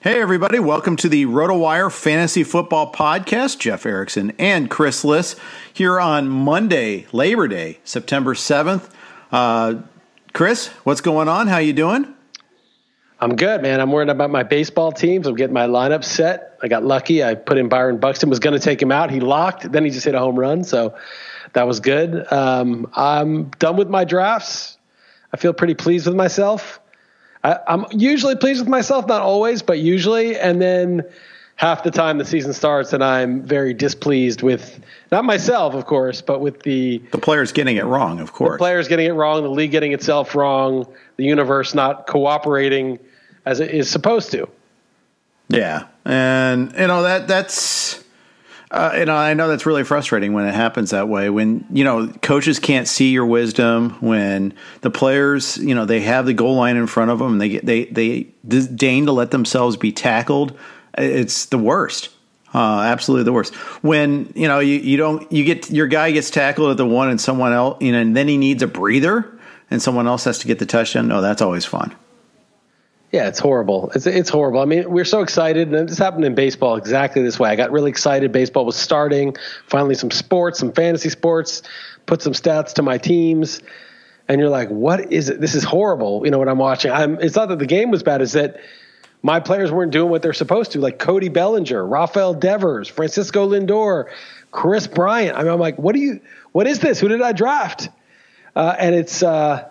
Hey, everybody. Welcome to the RotoWire Fantasy Football Podcast. Jeff Erickson and Chris Liss here on Monday, Labor Day, September 7th. Uh, Chris, what's going on? How you doing? I'm good, man. I'm worried about my baseball teams. I'm getting my lineup set. I got lucky. I put in Byron Buxton, was going to take him out. He locked. Then he just hit a home run. So that was good. Um, I'm done with my drafts. I feel pretty pleased with myself. I, I'm usually pleased with myself, not always, but usually. And then half the time the season starts and I'm very displeased with not myself, of course, but with the the players getting it wrong, of course. The players getting it wrong, the league getting itself wrong, the universe not cooperating as it is supposed to. Yeah, and you know that that's uh, know I know that's really frustrating when it happens that way. When you know coaches can't see your wisdom, when the players you know they have the goal line in front of them and they they they deign to let themselves be tackled. It's the worst. Uh, absolutely the worst. When you know you, you don't you get your guy gets tackled at the one and someone else you know and then he needs a breather and someone else has to get the touchdown. No, that's always fun. Yeah, it's horrible. It's it's horrible. I mean, we're so excited, and this happened in baseball exactly this way. I got really excited. Baseball was starting. Finally, some sports, some fantasy sports. Put some stats to my teams, and you're like, "What is it? This is horrible." You know what I'm watching? I'm. It's not that the game was bad. Is that my players weren't doing what they're supposed to, like Cody Bellinger, Rafael Devers, Francisco Lindor, Kris Bryant. I mean, I'm like, what do you? What is this? Who did I draft? Uh, and it's. Uh,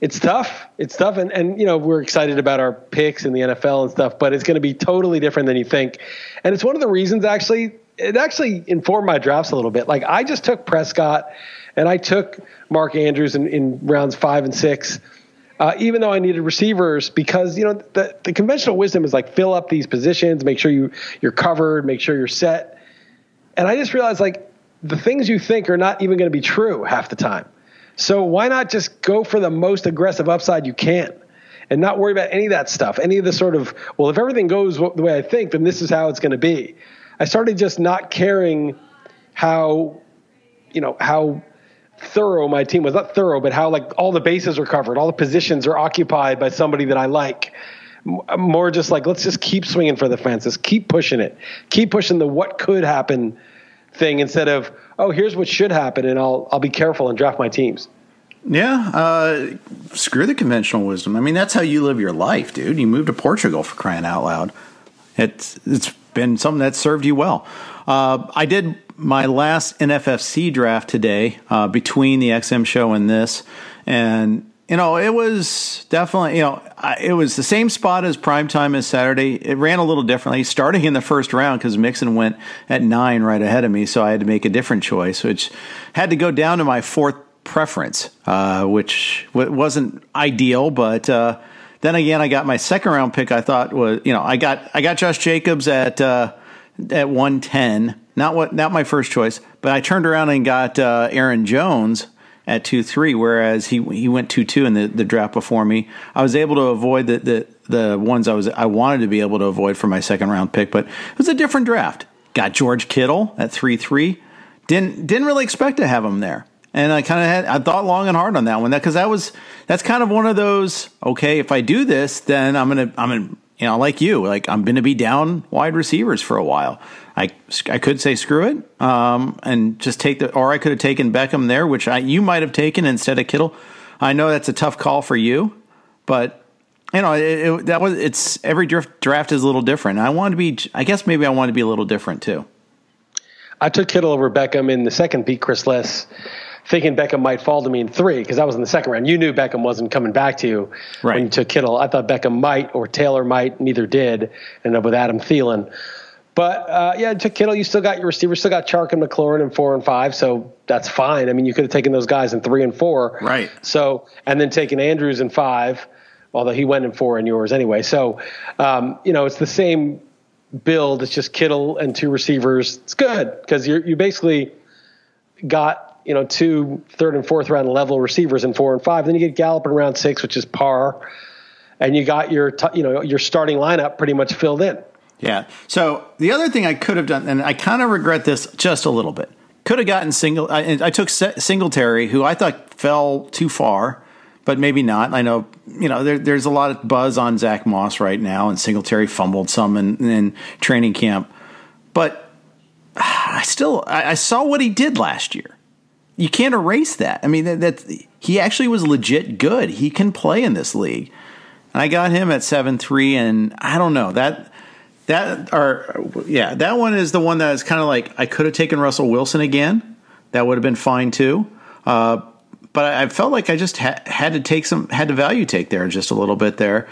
it's tough. It's tough, and and you know we're excited about our picks in the NFL and stuff, but it's going to be totally different than you think. And it's one of the reasons actually it actually informed my drafts a little bit. Like I just took Prescott, and I took Mark Andrews in, in rounds five and six. Uh, even though I needed receivers, because you know the, the conventional wisdom is like fill up these positions, make sure you you're covered, make sure you're set. And I just realized like the things you think are not even going to be true half the time. So why not just go for the most aggressive upside you can and not worry about any of that stuff, any of the sort of, well, if everything goes the way I think, then this is how it's going to be. I started just not caring how, you know, how thorough my team was. Not thorough, but how like all the bases are covered, all the positions are occupied by somebody that I like. More just like, let's just keep swinging for the fences, keep pushing it, keep pushing the what could happen thing instead of, oh, here's what should happen, and I'll I'll be careful and draft my teams. Yeah, uh, screw the conventional wisdom. I mean, that's how you live your life, dude. You moved to Portugal for crying out loud. It's it's been something that served you well. Uh, I did my last NFFC draft today uh, between the XM show and this, and you know it was definitely you know it was the same spot as prime time as Saturday. It ran a little differently, starting in the first round because Mixon went at nine right ahead of me, so I had to make a different choice, which had to go down to my fourth preference, uh, which wasn't ideal, but. Uh, then again, I got my second round pick. I thought was you know I got I got Josh Jacobs at uh, at one ten. Not what not my first choice, but I turned around and got uh, Aaron Jones at two three, whereas he he went two two in the, the draft before me. I was able to avoid the, the the ones I was I wanted to be able to avoid for my second round pick, but it was a different draft. Got George Kittle at three three. Didn't didn't really expect to have him there and I kind of had I thought long and hard on that one that because that was that's kind of one of those okay if I do this then I'm gonna I'm gonna you know like you like I'm gonna be down wide receivers for a while. I I could say screw it um, and just take the or I could have taken Beckham there which I you might have taken instead of Kittle. I know that's a tough call for you but you know it, it, that was it's every draft draft is a little different. I want to be I guess maybe I want to be a little different too. I took Kittle over Beckham in the second beat Chris Liss thinking Beckham might fall to me in three because I was in the second round. You knew Beckham wasn't coming back to you right. when you took Kittle. I thought Beckham might or Taylor might. Neither did. Ended up with Adam Thielen. But uh, yeah, took Kittle. You still got your receivers. Still got Chark and McLaurin in four and five, so that's fine. I mean, you could have taken those guys in three and four, right? So and then taken Andrews in five, although he went in four in yours anyway. So um, you know, it's the same build. It's just Kittle and two receivers. It's good because you you basically got you know, two third and fourth round level receivers in four and five. Then you get Gallup in round six, which is par, and you got your you know your starting lineup pretty much filled in. Yeah. So the other thing I could have done, and I kind of regret this just a little bit, could have gotten single. I, I took Singletary, who I thought fell too far, but maybe not. I know you know there, there's a lot of buzz on Zach Moss right now, and Singletary fumbled some in, in training camp, but I still I, I saw what he did last year you can't erase that. I mean, that, that he actually was legit good. He can play in this league, and I got him at seven three. And I don't know that that are yeah, that one is the one that is kind of like I could have taken Russell Wilson again. That would have been fine too. Uh, but I, felt like I just ha- had to take some had to value take there just a little bit there.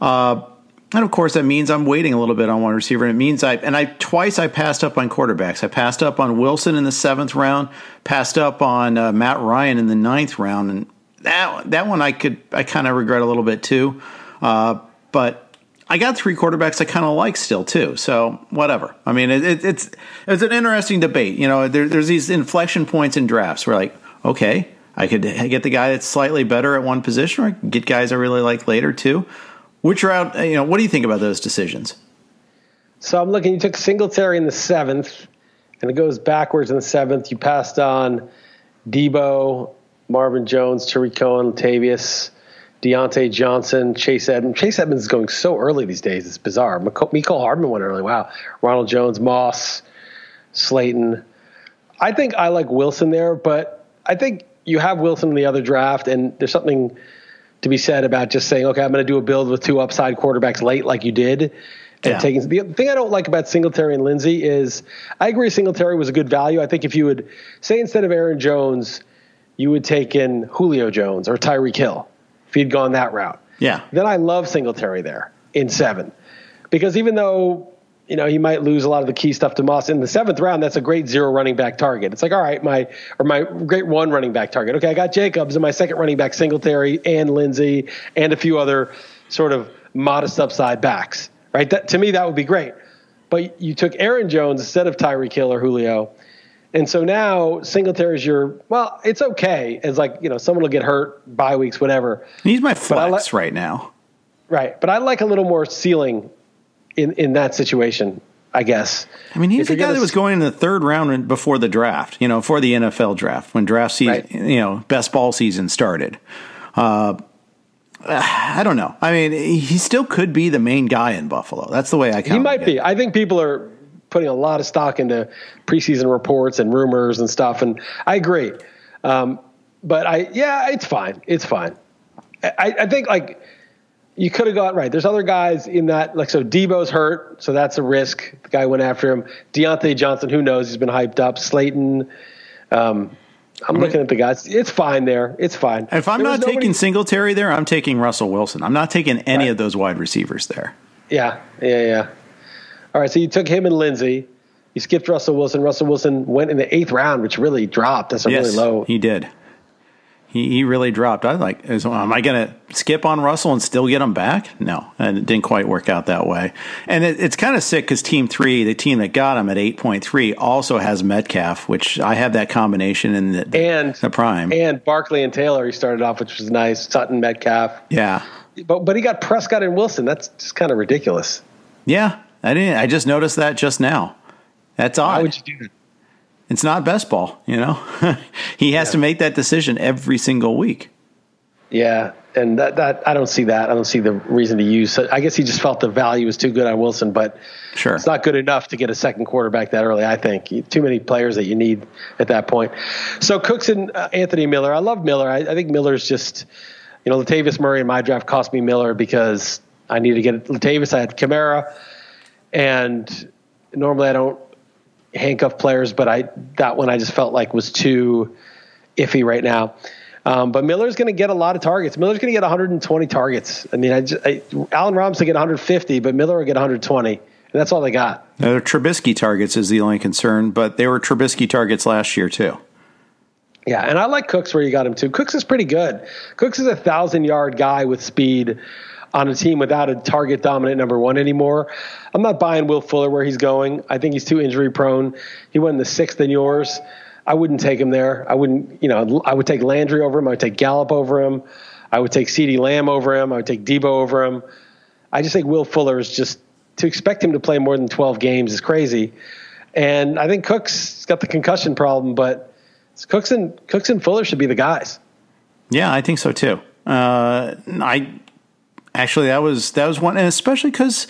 Uh, and of course, that means I'm waiting a little bit on one receiver. And it means I and I twice I passed up on quarterbacks. I passed up on Wilson in the seventh round, passed up on uh, Matt Ryan in the ninth round, and that that one I could I kind of regret a little bit too. Uh, but I got three quarterbacks I kind of like still too. So whatever. I mean, it, it, it's it's an interesting debate. You know, there, there's these inflection points in drafts where like, okay, I could get the guy that's slightly better at one position, or get guys I really like later too. Which route, uh, you know, what do you think about those decisions? So I'm looking, you took Singletary in the seventh, and it goes backwards in the seventh. You passed on Deebo, Marvin Jones, Tarik Cohen, Latavius, Diontae Johnson, Chase Edmonds. Chase Edmonds is going so early these days. It's bizarre. Mecole Hardman went early. Wow. Ronald Jones, Moss, Slayton. I think I like Wilson there, but I think you have Wilson in the other draft, and there's something – to be said about just saying, okay, I'm going to do a build with two upside quarterbacks late, like you did. And yeah. taking the thing I don't like about Singletary and Lindsay is I agree Singletary was a good value. I think if you would say instead of Aaron Jones, you would take in Julio Jones or Tyreek Hill if you'd gone that route. Yeah. Then I love Singletary there in seven. Because even though you know, he might lose a lot of the key stuff to Moss in the seventh round. That's a great zero running back target. It's like, all right, my or my great one running back target. Okay, I got Jacobs and my second running back Singletary and Lindsay and a few other sort of modest upside backs. Right? That, to me, that would be great. But you took Aaron Jones instead of Tyreek Hill or Julio. And so now Singletary is your well, it's okay. It's like, you know, someone will get hurt, bye weeks, whatever. He's my flex li- right now. Right. But I like a little more ceiling in in that situation. I guess. I mean, he's the guy that was going in the third round before the draft. You know, for the NFL draft when draft season, right. you know, best ball season started. Uh, I don't know. I mean, he still could be the main guy in Buffalo. That's the way I. Kind of. He might be. I think people are putting a lot of stock into preseason reports and rumors and stuff, and I agree. Um, but I yeah, it's fine. It's fine. I, I think like you could have got right. There's other guys in that like so Deebo's hurt, so that's a risk. The guy went after him. Diontae Johnson, who knows? He's been hyped up. Slayton. Um, I'm looking at the guys. It's fine there. It's fine. If I'm there not nobody, taking Singletary there, I'm taking Russell Wilson. I'm not taking any right. of those wide receivers there. Yeah, yeah, yeah. All right, so you took him and Lindsay. You skipped Russell Wilson. Russell Wilson went in the eighth round, which really dropped. That's a yes, really low. He did. He, he really dropped. I like. Is, am I going to skip on Russell and still get him back? No, and it didn't quite work out that way. And it, it's kind of sick because Team Three, the team that got him at eight point three, also has Metcalf, which I have that combination in the, and the prime. And Barkley and Taylor, he started off, which was nice. Sutton, Metcalf. Yeah, but but he got Prescott and Wilson. That's just kind of ridiculous. Yeah, I didn't. I just noticed that just now. That's odd. Why would you do that? It's not best ball, you know. he has yeah. to make that decision every single week. Yeah, and that that I don't see that. I don't see the reason to use. I guess he just felt the value was too good on Wilson, but sure, it's not good enough to get a second quarterback that early. I think too many players that you need at that point. So Cooks and uh, Anthony Miller. I love Miller. I, I think Miller's just, you know, Latavius Murray in my draft cost me Miller because I needed to get Latavius. I had Kamara, and normally I don't handcuff players, but I that one I just felt like was too iffy right now. Um, but Miller's going to get a lot of targets. Miller's going to get 120 targets. I mean, I, just, I, Allen Robinson get 150, but Miller will get 120, and that's all they got. Now, their Trubisky targets is the only concern, but they were Trubisky targets last year too. Yeah, and I like Cooks where you got him too. Cooks is pretty good. Cooks is a thousand yard guy with speed on a team without a target dominant number one anymore. I'm not buying Will Fuller where he's going. I think he's too injury prone. He went in the sixth in yours. I wouldn't take him there. I wouldn't, you know, I would take Landry over him. I would take Gallup over him. I would take CeeDee Lamb over him. I would take Deebo over him. I just think Will Fuller is just to expect him to play more than 12 games is crazy. And I think Cook's got the concussion problem, but Cooks and Cooks and Fuller should be the guys. Yeah, I think so too. Uh, I actually that was that was one, and especially because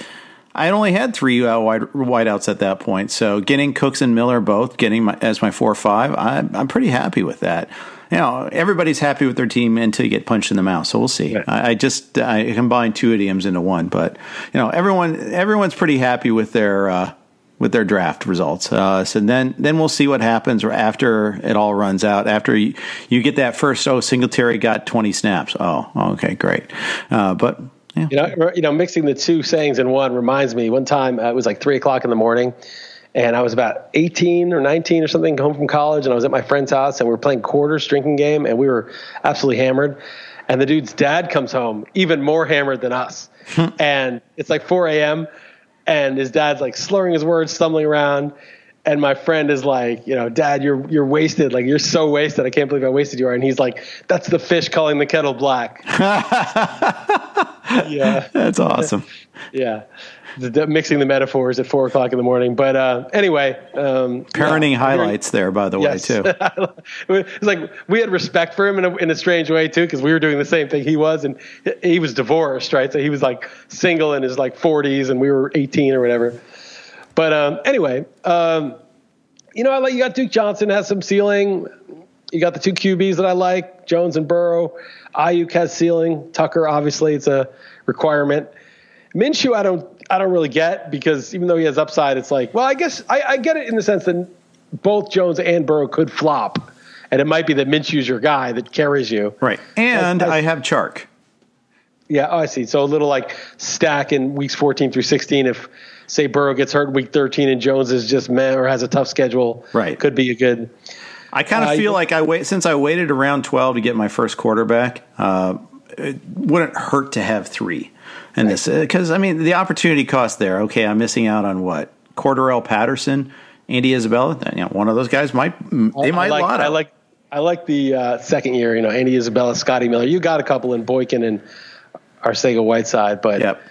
I only had three uh, wide wideouts at that point. So getting Cooks and Miller both getting my, as my four five, I, I'm pretty happy with that. You know, everybody's happy with their team until you get punched in the mouth. So we'll see. Right. I, I, just I combined two idioms into one, but you know, everyone everyone's pretty happy with their. Uh, with their draft results. Uh, so then, then we'll see what happens after it all runs out. After you, you get that first, oh, Singletary got 20 snaps. Oh, okay, great. Uh, but yeah. You know, you know, mixing the two sayings in one reminds me. One time uh, it was like three o'clock in the morning, and I was about eighteen or nineteen or something, home from college, and I was at my friend's house, and we were playing quarters drinking game, and we were absolutely hammered. And the dude's dad comes home, even more hammered than us, and it's like four a.m. and his dad's like slurring his words, stumbling around, and my friend is like, you know, Dad, you're you're wasted. Like you're so wasted. I can't believe I wasted you are. And he's like, that's the fish calling the kettle black. yeah, that's awesome. yeah, the, mixing the metaphors at four o'clock in the morning. But uh, anyway, um, parenting yeah, highlights there, by the yes. way, too. it's like we had respect for him in a, in a strange way too, because we were doing the same thing he was, and he was divorced, right? So he was like single in his like 40s, and we were 18 or whatever. But um, anyway, um, you know, I like you got Duke Johnson has some ceiling. You got the two QBs that I like, Jones and Burrow. Aiyuk has ceiling. Tucker, obviously, it's a requirement. Minshew, I don't, I don't really get because even though he has upside, it's like, well, I guess I, I get it in the sense that both Jones and Burrow could flop, and it might be that Minshew's your guy that carries you. Right, and I have Chark. Yeah, oh, I see. So a little like stack in weeks 14 through 16 if say Burrow gets hurt week 13 and Jones is just meh or has a tough schedule, right? Could be a good. I kind of uh, feel like I wait since I waited around 12 to get my first quarterback. Uh, it wouldn't hurt to have three in right. this because I mean the opportunity cost there. Okay, I'm missing out on what Cordarrelle Patterson, Andy Isabella. You know, one of those guys might they might I like, I like I like the uh, second year. You know, Andy Isabella, Scotty Miller. You got a couple in Boykin and Arcega Whiteside, but yep.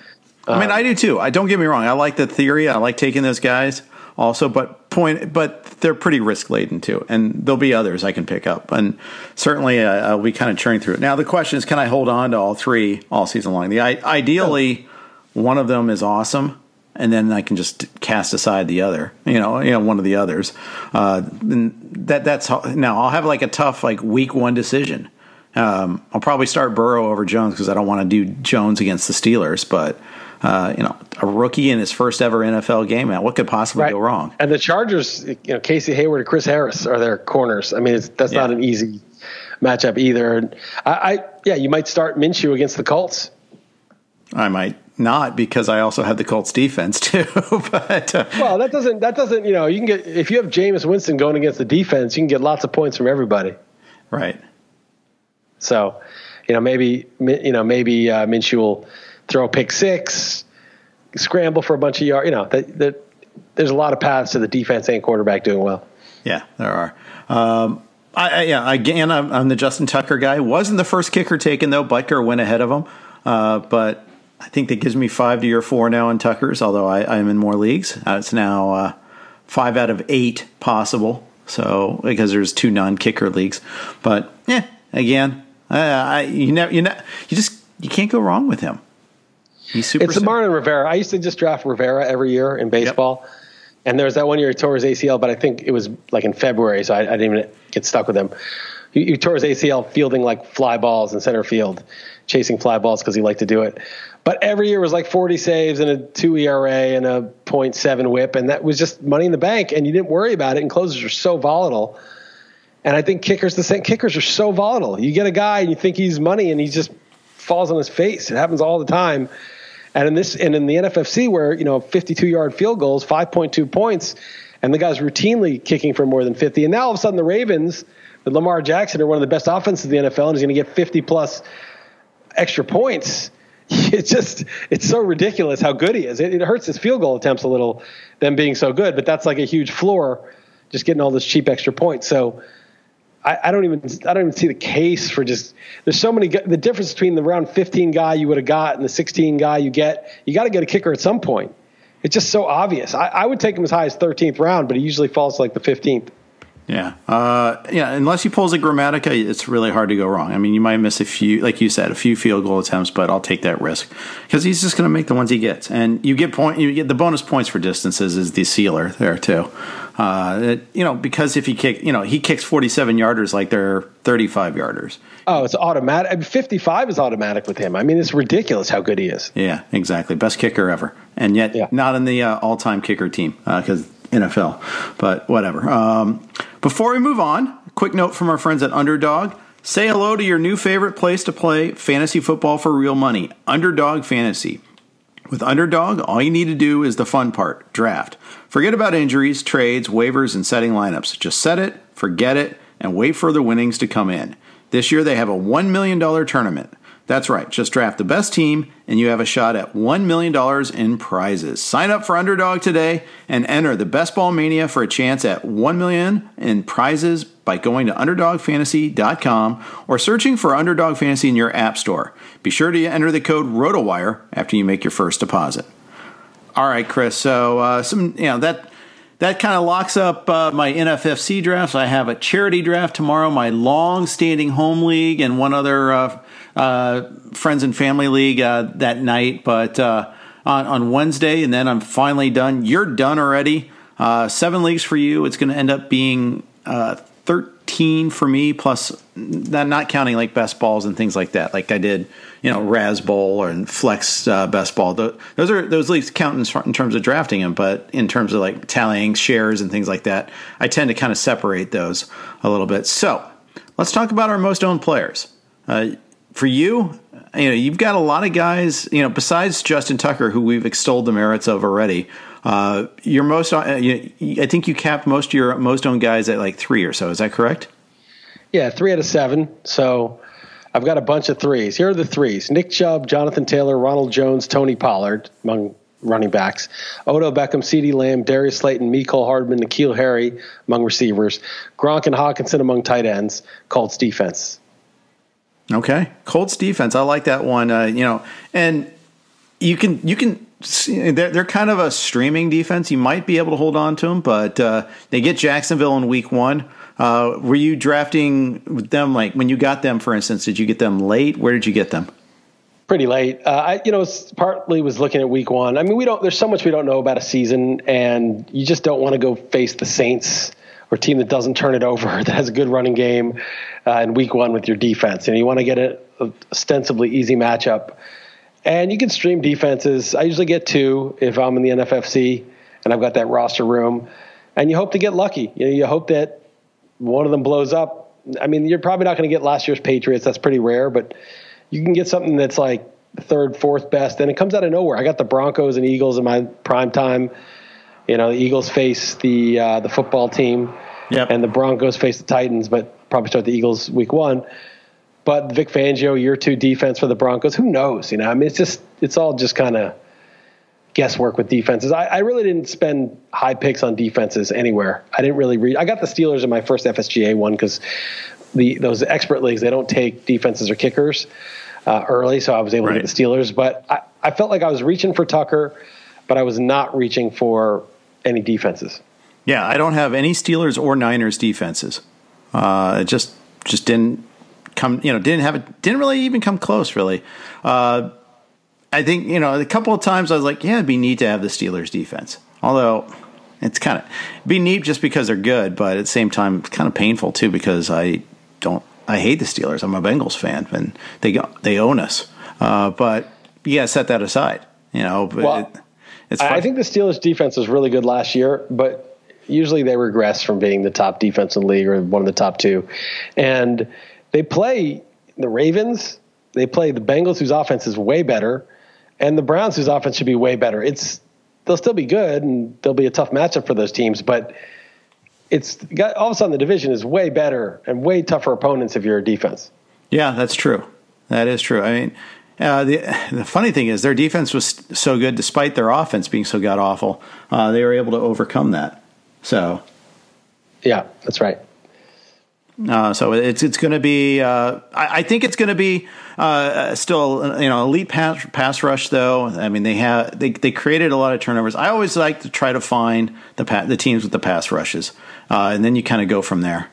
I mean, I do too. I don't get me wrong. I like the theory. I like taking those guys also, but point, but they're pretty risk laden too, and there'll be others I can pick up, and certainly uh, be kind of churning through it. Now the question is, can I hold on to all three all season long? The ideally, one of them is awesome, and then I can just cast aside the other, you know, you know, one of the others. Uh, that that's how, now I'll have like a tough like week one decision. Um, I'll probably start Burrow over Jones because I don't want to do Jones against the Steelers, but. Uh, you know, a rookie in his first ever NFL game. Man, What could possibly right. go wrong? And the Chargers, you know, Casey Hayward and Chris Harris are their corners. I mean, that's yeah. not an easy matchup either. And I, I, yeah, you might start Minshew against the Colts. I might not because I also have the Colts defense too. but uh, well, that doesn't that doesn't you know you can get if you have Jameis Winston going against the defense, you can get lots of points from everybody. Right. So, you know maybe you know maybe uh, Minshew will throw a pick six, scramble for a bunch of yards. You know that, that there's a lot of paths to the defense and quarterback doing well. Yeah, there are. Um, I, I, yeah, again, I'm, I'm, the Justin Tucker guy. Wasn't the first kicker taken though. Butker went ahead of him, uh, but I think that gives me five to your four now in Tucker's, although I, am in more leagues. Uh, it's now uh, five out of eight possible. So because there's two non-kicker leagues, but yeah, again, uh, I, you you know, you just you can't go wrong with him. He's super. It's simple. Mariano Rivera. I used to just draft Rivera every year in baseball. Yep. And there was that one year he tore his ACL, but I think it was like in February, so I, I didn't even get stuck with him. He, he, tore his ACL fielding like fly balls in center field, chasing fly balls because he liked to do it. But every year was like 40 saves and a 2 ERA and a 0.7 whip. And that was just money in the bank. And you didn't worry about it. And closers are so volatile. And I think kickers, the same kickers are so volatile. You get a guy and you think he's money and he just falls on his face. It happens all the time. And in this, and in the NFFC where, you know, 52 yard field goals, 5.2 points, and the guy's routinely kicking for more than 50. And now all of a sudden the Ravens with Lamar Jackson are one of the best offenses in the NFL and is going to get 50 plus extra points it's just it's so ridiculous how good he is. It, it, hurts his field goal attempts a little, them being so good, but that's like a huge floor, just getting all this cheap extra points. So I, I don't even I don't even see the case for just. There's so many the difference between the round 15 guy you would have got and the 16 guy you get. You got to get a kicker at some point. It's just so obvious. I, I would take him as high as 13th round, but he usually falls like the 15th. Yeah, uh, yeah. Unless he pulls a Gramatica, it's really hard to go wrong. I mean, you might miss a few, like you said, a few field goal attempts, but I'll take that risk because he's just going to make the ones he gets, and you get point. You get the bonus points for distances is the sealer there too. Uh, it, you know, because if he kick, you know, he kicks forty-seven yarders like they're thirty-five yarders. Oh, it's automatic. Fifty-five is automatic with him. I mean, it's ridiculous how good he is. Yeah, exactly. Best kicker ever, and yet yeah. not in the uh, all-time kicker team because uh, NFL. But whatever. Um, before we move on, a quick note from our friends at Underdog. Say hello to your new favorite place to play fantasy football for real money, Underdog Fantasy. With Underdog, all you need to do is the fun part draft. Forget about injuries, trades, waivers, and setting lineups. Just set it, forget it, and wait for the winnings to come in. This year they have a $1 million tournament. That's right, just draft the best team and you have a shot at $1 million in prizes. Sign up for Underdog today and enter the Best Ball Mania for a chance at 1 million in prizes by going to UnderdogFantasy.com or searching for Underdog Fantasy in your app store. Be sure to enter the code ROTOWIRE after you make your first deposit. All right, Chris, so uh, some, you know, that that kind of locks up uh, my NFFC drafts. I have a charity draft tomorrow, my long standing home league, and one other uh, uh, friends and family league uh, that night. But uh, on, on Wednesday, and then I'm finally done. You're done already. Uh, seven leagues for you. It's going to end up being 13 for me, plus not counting like best balls and things like that. Like I did, you know, Raz Bowl or Flex uh, Best Ball. Those are those leagues count in, in, terms of drafting them, but in terms of like tallying shares and things like that, I tend to kind of separate those a little bit. So let's talk about our most owned players. Uh, for you, you know, you've got a lot of guys. You know, besides Justin Tucker, who we've extolled the merits of already. Uh, your most, uh, I think you capped most of your most owned guys at like three or so. Is that correct? Yeah, three out of seven. So I've got a bunch of threes. Here are the threes: Nick Chubb, Jonathan Taylor, Ronald Jones, Tony Pollard among running backs. Odell Beckham, CeeDee Lamb, Darius Slayton, Mecole Hardman, N'Keal Harry among receivers. Gronk and Hockenson among tight ends. Colts defense. Okay, Colts defense. I like that one. Uh, you know, and you can you can they're, they're kind of a streaming defense. You might be able to hold on to them, but uh, they get Jacksonville in week one. Uh, were you drafting them like when you got them, for instance? Did you get them late? Where did you get them? pretty late. Uh, I, you know, partly was looking at week one. I mean, we don't. There's so much we don't know about a season, and you just don't want to go face the Saints or team that doesn't turn it over, that has a good running game uh, in week one with your defense. And you want to get a, a ostensibly easy matchup. And you can stream defenses. I usually get two if I'm in the NFFC and I've got that roster room. And you hope to get lucky. You know, you hope that one of them blows up. I mean, you're probably not going to get last year's Patriots. That's pretty rare, but you can get something that's like third, fourth best, and it comes out of nowhere. I got the Broncos and Eagles in my prime time. You know, the Eagles face the uh, the football team, yep. and the Broncos face the Titans, but probably start the Eagles week one. But Vic Fangio, year two defense for the Broncos, who knows? You know, I mean, it's just it's all just kind of guesswork with defenses. I, I, really didn't spend high picks on defenses anywhere. I didn't really read. I got the Steelers in my first FSGA one because the those expert leagues they don't take defenses or kickers uh, early, so I was able right. to get the Steelers. But I, I felt like I was reaching for Tucker, but I was not reaching for any defenses. Yeah, I don't have any Steelers or Niners defenses. Uh, it just just didn't come. You know, didn't have it. Didn't really even come close. Really. Uh, I think you know a couple of times I was like, yeah, it'd be neat to have the Steelers defense. Although it's kind of be neat just because they're good, but at the same time, it's kind of painful too because I don't. I hate the Steelers. I'm a Bengals fan, and they they own us. Uh, but you got to set that aside. You know, but well, it, it's. I think the Steelers defense was really good last year, but usually they regress from being the top defense in the league or one of the top two, and they play the Ravens. They play the Bengals, whose offense is way better, and the Browns, whose offense should be way better. It's they'll still be good, and they'll be a tough matchup for those teams, but it's got all of a sudden the division is way better and way tougher opponents if you're a defense. Yeah, that's true. That is true. I mean, uh, the the funny thing is their defense was so good despite their offense being so god awful. Uh, they were able to overcome that. So, yeah, that's right. Uh, so it's it's going to be. Uh, I, I, think it's going to be uh, still you know elite pass, pass rush though. I mean they have they, they created a lot of turnovers. I always like to try to find the the teams with the pass rushes, uh, and then you kind of go from there.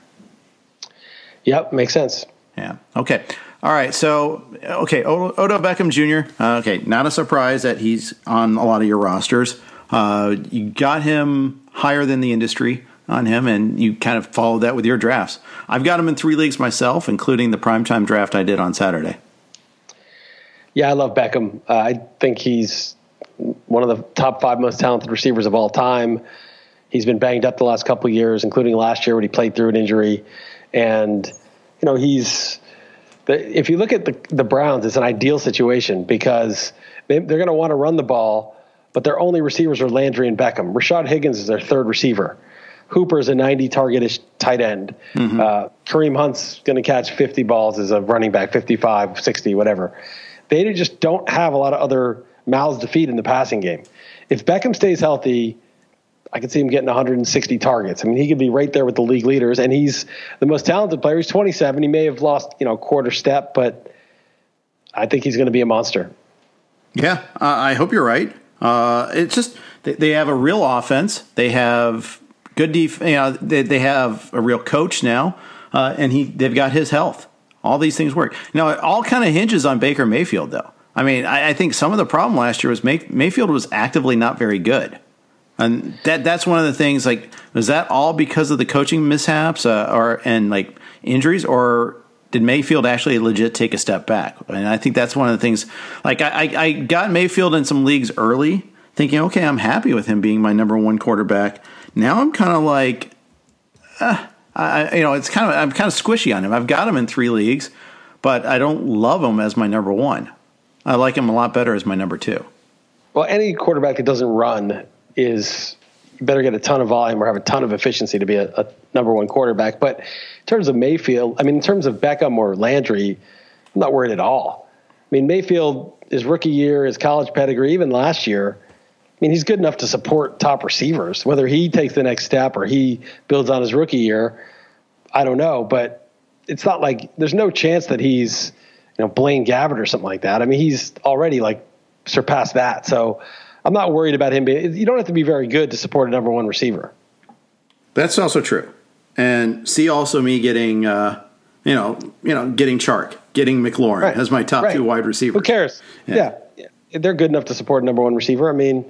Yep, makes sense. Yeah. Okay. All right. So okay, Odell Beckham Jr. Uh, okay, not a surprise that he's on a lot of your rosters. Uh, you got him higher than the industry on him, and you kind of followed that with your drafts. I've got him in three leagues myself, including the primetime draft I did on Saturday. Yeah, I love Beckham. Uh, I think he's one of the top five most talented receivers of all time. He's been banged up the last couple years, including last year when he played through an injury. And, you know, he's, if you look at the, the Browns, it's an ideal situation because they, they're going to want to run the ball, but their only receivers are Landry and Beckham. Rashad Higgins is their third receiver. Hooper is a 90 targetish tight end. Mm-hmm. Uh, Kareem Hunt's going to catch 50 balls as a running back, 55, 60, whatever they just don't have a lot of other mouths to feed in the passing game. If Beckham stays healthy, I could see him getting 160 targets. I mean, he could be right there with the league leaders, and he's the most talented player. He's 27. He may have lost, you know, quarter step, but I think he's going to be a monster. Yeah, uh, I hope you're right. Uh, it's just they, they, have a real offense. They have good def- you know, they, they have a real coach now, uh, and he they've got his health. All these things work. Now, it all kind of hinges on Baker Mayfield, though. I mean, I, I think some of the problem last year was May, Mayfield was actively not very good. And that that's one of the things. Like, was that all because of the coaching mishaps uh, or and like injuries, or did Mayfield actually legit take a step back? And I think that's one of the things. Like, I, I got Mayfield in some leagues early, thinking, okay, I'm happy with him being my number one quarterback. Now I'm kind of like, uh, I, you know, it's kind of I'm kind of squishy on him. I've got him in three leagues, but I don't love him as my number one. I like him a lot better as my number two. Well, any quarterback that doesn't run is better get a ton of volume or have a ton of efficiency to be a, a, number one quarterback. But in terms of Mayfield, I mean, in terms of Beckham or Landry, I'm not worried at all. I mean, Mayfield, his rookie year, his college pedigree, even last year, I mean, he's good enough to support top receivers. Whether he takes the next step or he builds on his rookie year, I don't know. But it's not like there's no chance that he's, you know, Blaine Gabbert or something like that. I mean, he's already like surpassed that. So I'm not worried about him being. You don't have to be very good to support a number one receiver. That's also true. And see, also me getting uh, you know, you know, getting Chark, getting McLaurin Right. as my top Right. two wide receivers. Who cares? Yeah. Yeah. they're good enough to support a number one receiver. I mean,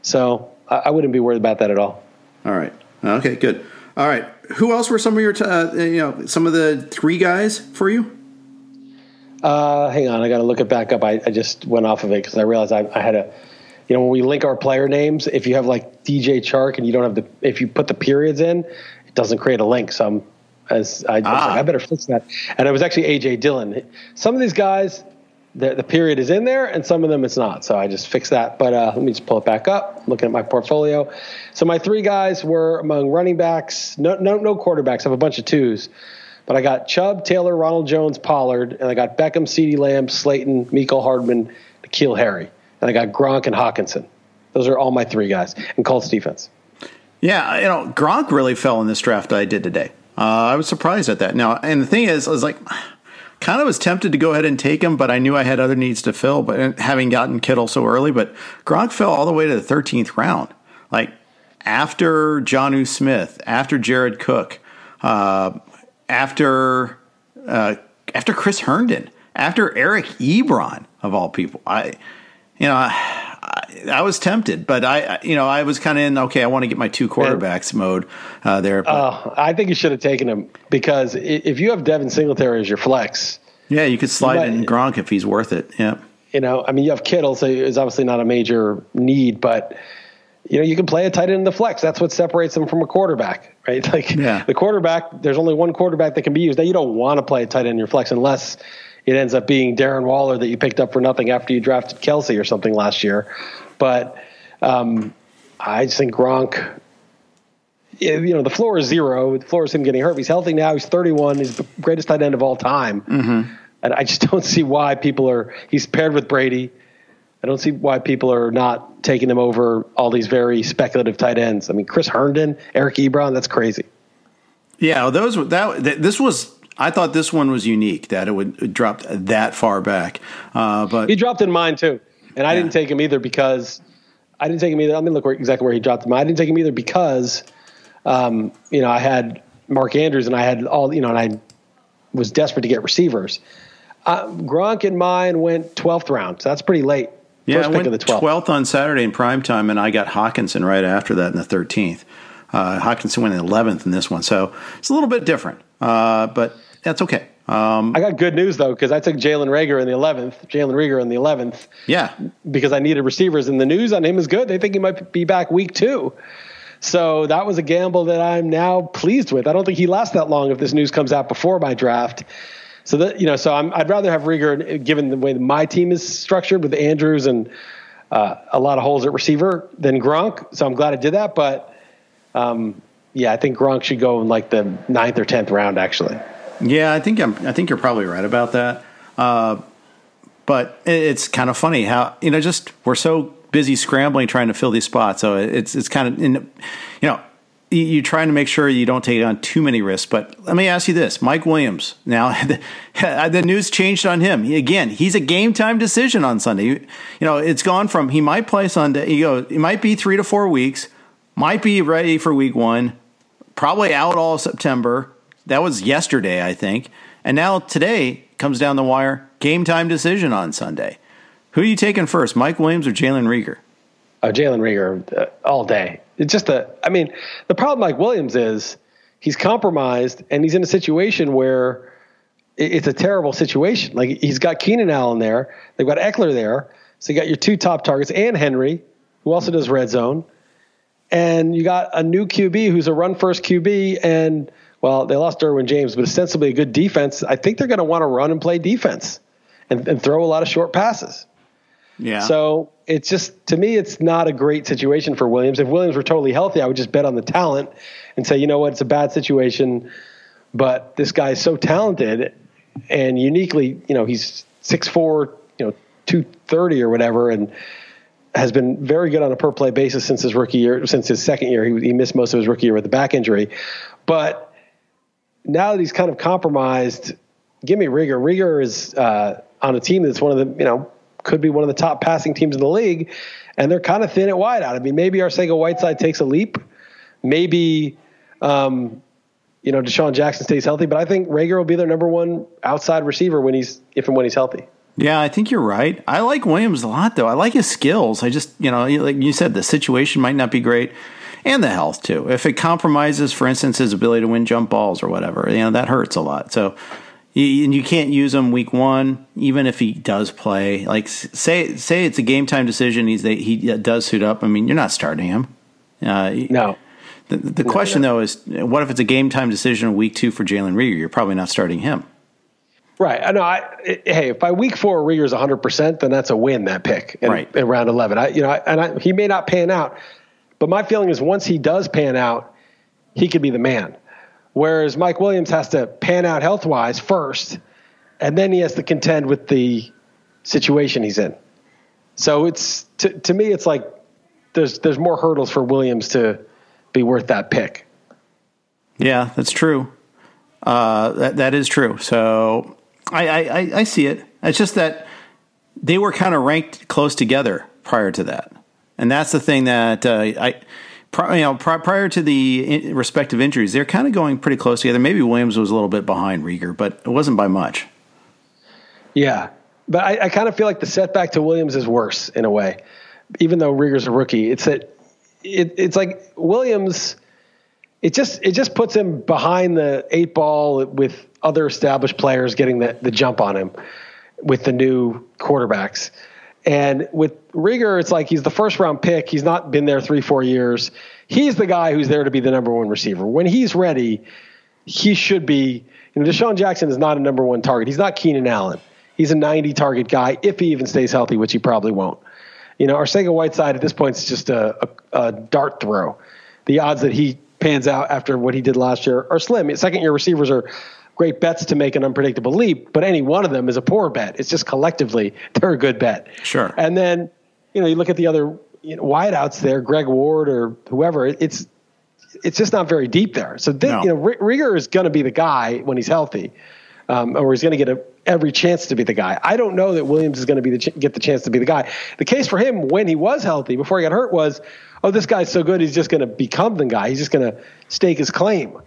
so I, I wouldn't be worried about that at all. All right. Okay. Good. All right. Who else were some of your, t- uh, you know, some of the three guys for you? Uh, hang on, I got to look it back up. I, I just went off of it because I realized I, I had a, you know, when we link our player names, if you have like DJ Chark and you don't have the, if you put the periods in, it doesn't create a link. So I'm, as I, I Ah. like, I better fix that. And it was actually AJ Dillon. Some of these guys, the, the period is in there, and some of them it's not. So I just fixed that. But uh, let me just pull it back up. Looking at my portfolio, so my three guys were among running backs. No, no, no quarterbacks. I have a bunch of twos. But I got Chubb, Taylor, Ronald Jones, Pollard, and I got Beckham, CeeDee Lamb, Slayton, Mecole Hardman, N'Keal Harry. And I got Gronk and Hockenson. Those are all my three guys. And Colts defense. Yeah, you know, Gronk really fell in this draft I did today. Uh, I was surprised at that. Now, and the thing is, I was like, kind of was tempted to go ahead and take him, but I knew I had other needs to fill. But having gotten Kittle so early, but Gronk fell all the way to the thirteenth round, like after Jonnu Smith, after Jared Cook, uh, after uh, after Chris Herndon, after Eric Ebron of all people. I, you know, I, I was tempted, but I, you know, I was kind of in okay. I want to get my two quarterbacks mode uh, there. But, Uh, I think you should have taken him because if you have Devin Singletary as your flex, yeah, you could slide in Gronk if he's worth it. Yeah. you know, I mean, you have Kittle, so it's obviously not a major need, but you know, you can play a tight end in the flex. That's what separates them from a quarterback, right? Like Yeah. the quarterback, there's only one quarterback that can be used. Now you don't want to play a tight end in your flex unless it ends up being Darren Waller that you picked up for nothing after you drafted Kelce or something last year. But um, I just think Gronk, you know, the floor is zero. The floor is him getting hurt. He's healthy now. He's 31. He's the greatest tight end of all time. Mm-hmm. And I just don't see why people are. He's paired with Brady. I don't see why people are not taking him over all these very speculative tight ends. I mean, Chris Herndon, Eric Ebron, that's crazy. Yeah, those that, that this was. I thought this one was unique that it would it dropped that far back. Uh, but He dropped in mine too, and I didn't take him either because I didn't take him either. Let me look where, exactly where he dropped him. I didn't take him either because, um, you know, I had Mark Andrews and I had all, you know, and I was desperate to get receivers. Uh, Gronk in mine went 12th round, so that's pretty late. yeah, First I pick went of the 12th. twelfth on Saturday in prime time, and I got Hockenson right after that in the thirteenth. Uh, Hockenson went in eleventh in this one, so it's a little bit different, uh, but that's okay. Um, I got good news though because I took Jalen Reagor in the 11th, Jalen Reagor in the 11th, yeah, because I needed receivers, and the news on him is good. They think he might be back week two. So that was a gamble that I'm now pleased with. I don't think he lasts that long if this news comes out before my draft. So that you know, so I'm, I'd rather have Reagor, given the way that my team is structured with Andrews and uh, a lot of holes at receiver, than Gronk. So I'm glad I did that. But um, yeah, I think Gronk should go in like the ninth or tenth round, actually. Yeah, I think I'm. I think you're probably right about that. Uh, but it's kind of funny how you know just we're so busy scrambling trying to fill these spots. So it's it's kind of in, you know you- you're trying to make sure you don't take on too many risks. But let me ask you this: Mike Williams. Now the, the news changed on him again. He's a game time decision on Sunday. You, you know it's gone from he might play Sunday. You go, it might be three to four weeks. Might be ready for week one probably out all September. That was yesterday, I think. And now today comes down the wire. Game time decision on Sunday. Who are you taking first, Mike Williams or Jalen Reagor? Oh, Jalen Reagor uh, all day. It's just a. I mean, the problem Mike Williams is he's compromised and he's in a situation where it's a terrible situation. Like he's got Keenan Allen there, they've got Ekeler there, so you got your two top targets and Henry, who also does red zone, and you got a new QB who's a run first QB and. Well, they lost Derwin James, but ostensibly a good defense. I think they're going to want to run and play defense and, and throw a lot of short passes. Yeah. So it's just to me, it's not a great situation for Williams. If Williams were totally healthy, I would just bet on the talent and say, you know what, it's a bad situation, but this guy's so talented and uniquely, you know, he's six four, you know, two thirty or whatever, and has been very good on a per play basis since his rookie year. Since his second year, he, he missed most of his rookie year with a back injury, but now that he's kind of compromised, give me Reagor. Reagor is uh, on a team that's one of the, you know, could be one of the top passing teams in the league, and they're kind of thin at wide out. I mean, maybe Arcega Whiteside takes a leap. Maybe, um, you know, DeSean Jackson stays healthy, but I think Reagor will be their number one outside receiver when he's if and when he's healthy. Yeah, I think you're right. I like Williams a lot, though. I like his skills. I just, you know, like you said, the situation might not be great, and the health too. If it compromises, for instance, his ability to win jump balls or whatever, you know, that hurts a lot. So, you, and you can't use him week one, even if he does play. Like, say, say it's a game time decision. He's he does suit up. I mean, you're not starting him. Uh, no. The, the question, no, no. though, is what if it's a game time decision week two for Jalen Reagor? You're probably not starting him. Right. I know. I, hey, if by week four Reagor's 100, percent then that's a win. That pick in, right. in round 11. I, you know, and I, he may not pan out, but my feeling is once he does pan out, he could be the man. Whereas Mike Williams has to pan out health wise first, and then he has to contend with the situation he's in. So it's to, to me, it's like there's there's more hurdles for Williams to be worth that pick. Yeah, that's true. Uh, that that is true. So I, I, I see it. It's just that they were kind of ranked close together prior to that, and that's the thing that uh, I. You know, prior to the respective injuries, they're kind of going pretty close together. Maybe Williams was a little bit behind Reagor, but it wasn't by much. Yeah, but I, I kind of feel like the setback to Williams is worse in a way, even though Reagor's a rookie. It's that it, it's like Williams it just it just puts him behind the eight ball with other established players getting the, the jump on him with the new quarterbacks. And with Reagor, it's like he's the first round pick. He's not been there three, four years. He's the guy who's there to be the number one receiver. When he's ready, he should be. You know, DeSean Jackson is not a number one target. He's not Keenan Allen. He's a 90 target guy if he even stays healthy, which he probably won't. You know, Arcega Whiteside at this point is just a, a, a dart throw. The odds that he pans out after what he did last year are slim. Second year receivers are great bets to make an unpredictable leap, but any one of them is a poor bet. It's just collectively they're a good bet. Sure. And then you know you look at the other you know, wideouts there, Greg Ward or whoever. It's it's just not very deep there. So no. you know Reagor is going to be the guy when he's healthy, um, or he's going to get a, every chance to be the guy. I don't know that Williams is going to be the ch- get the chance to be the guy. The case for him when he was healthy before he got hurt was oh, this guy's so good, he's just going to become the guy. He's just going to stake his claim.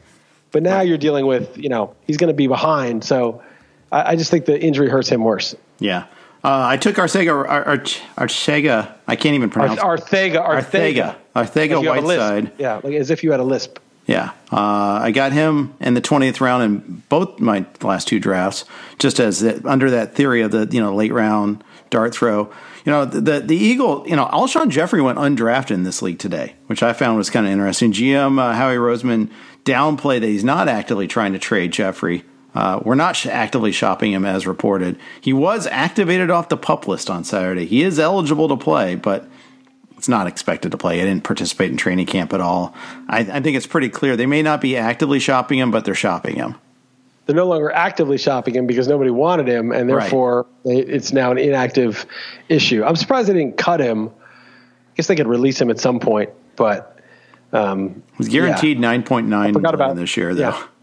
But now you're dealing with, you know, he's going to be behind. So I, I, just think the injury hurts him worse. Yeah. Uh, I took Arcega, Ar- Arcega, I can't even pronounce Ar- Arcega, Arcega, Arcega, Arcega Whiteside. Yeah, like as if you had a lisp. Yeah, uh, I got him in the twentieth round in both my last two drafts, just as the, under that theory of the you know late round dart throw you know, the the Eagle, you know, Alshon Jeffery went undrafted in this league today, which I found was kind of interesting. GM uh, Howie Roseman downplayed that he's not actively trying to trade Jeffery. Uh, we're not actively shopping him as reported. He was activated off the pup list on Saturday. He is eligible to play, but it's not expected to play. He didn't participate in training camp at all. I, I think it's pretty clear they may not be actively shopping him, but they're shopping him they're no longer actively shopping him because nobody wanted him, and therefore right. it's now an inactive issue. I'm surprised they didn't cut him. I guess they could release him at some point, but um, was guaranteed nine point nine about this year, though. Yeah.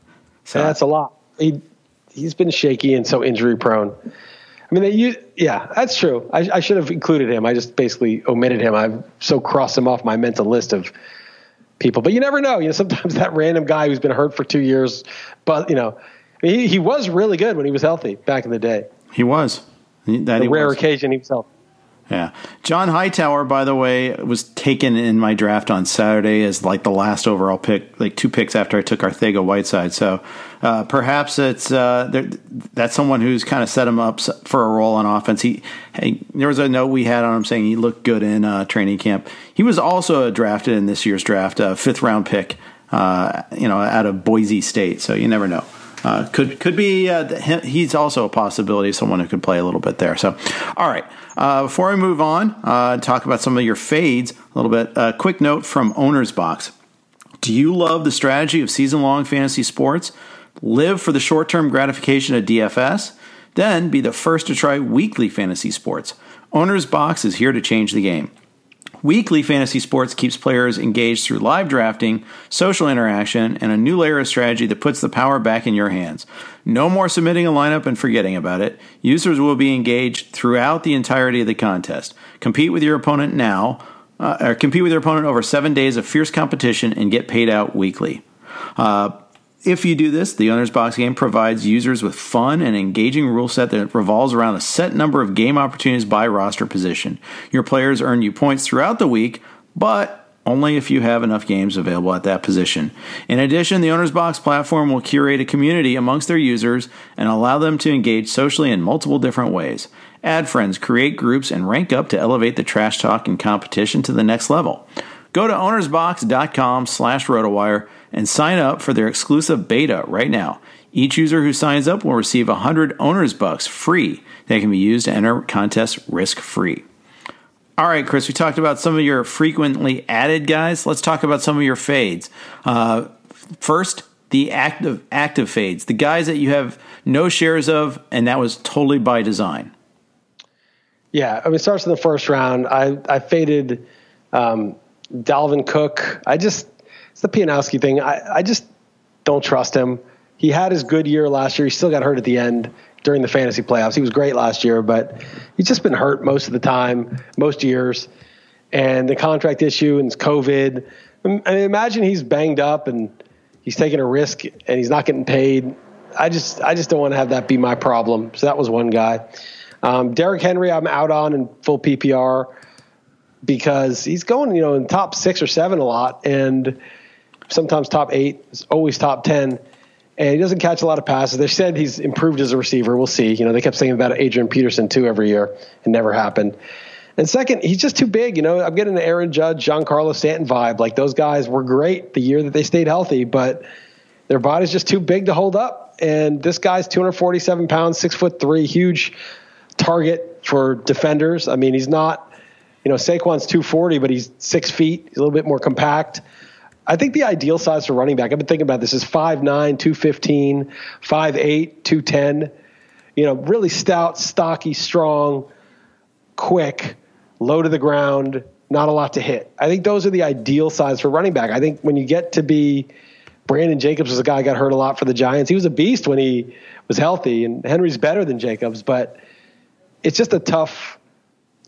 So yeah, that's a lot. He he's been shaky and so injury prone. I mean, they, you, yeah, that's true. I, I should have included him. I just basically omitted him. I've so crossed him off my mental list of people. But you never know. You know, sometimes that random guy who's been hurt for two years, but you know, he, he was really good when he was healthy back in the day. He was. That a rare was. occasion himself. Yeah. John Hightower, by the way, was taken in my draft on Saturday as like the last overall pick, like two picks after I took Arcega Whiteside. So uh, perhaps it's uh, that's someone who's kind of set him up for a role on offense. He, hey, there was a note we had on him saying he looked good in uh, training camp. He was also drafted in this year's draft, a fifth round pick, uh, you know, out of Boise State. So you never know. Uh, could could be uh, he's also a possibility, someone who could play a little bit there. So, all right. Uh, before we move on, uh, talk about some of your fades a little bit. A quick note from Owner's Box: Do you love the strategy of season-long fantasy sports? Live for the short-term gratification of DFS, then be the first to try weekly fantasy sports. Owner's Box is here to change the game. Weekly fantasy sports keeps players engaged through live drafting, social interaction, and a new layer of strategy that puts the power back in your hands. No more submitting a lineup and forgetting about it. Users will be engaged throughout the entirety of the contest. Compete with your opponent now, uh, or compete with your opponent over seven days of fierce competition and get paid out weekly. Uh, If you do this, the Owner's Box game provides users with fun and engaging rule set that revolves around a set number of game opportunities by roster position. Your players earn you points throughout the week, but only if you have enough games available at that position. In addition, the Owner's Box platform will curate a community amongst their users and allow them to engage socially in multiple different ways. Add friends, create groups, and rank up to elevate the trash talk and competition to the next level. Go to ownersbox.com slash rotowire and sign up for their exclusive beta right now. Each user who signs up will receive 100 Owner's Bucks free that can be used to enter contests risk free. All right, Chris, we talked about some of your frequently added guys. Let's talk about some of your fades. Uh, first, the active active fades, the guys that you have no shares of, and that was totally by design. Yeah, I mean, it starts in the first round. I I faded um, Dalvin Cook. I just it's the Pianowski thing. I I just don't trust him. He had his good year last year. He still got hurt at the end during the fantasy playoffs. He was great last year, but he's just been hurt most of the time, most years. And the contract issue and COVID. I mean, imagine he's banged up and he's taking a risk and he's not getting paid. I just I just don't want to have that be my problem. So that was one guy. Um, Derrick Henry, I'm out on in full PPR because he's going, you know, in top six or seven a lot, and sometimes top eight, always top ten and he doesn't catch a lot of passes. They said he's improved as a receiver. We'll see. You know, they kept saying about Adrian Peterson too every year. It never happened. And second, he's just too big. You know, I'm getting an Aaron Judge, Giancarlo Stanton vibe. Like those guys were great the year that they stayed healthy, but their body's just too big to hold up. And this guy's 247 pounds, six foot three, huge target for defenders. I mean, he's not, you know, Saquon's 240, but he's six feet. He's a little bit more compact. I think the ideal size for running back, I've been thinking about this, is 5'9, 215, 5'8, 210. You know, really stout, stocky, strong, quick, low to the ground, not a lot to hit. I think those are the ideal size for running back. I think when you get to be Brandon Jacobs was a guy who got hurt a lot for the Giants. He was a beast when he was healthy, and Henry's better than Jacobs, but it's just a tough.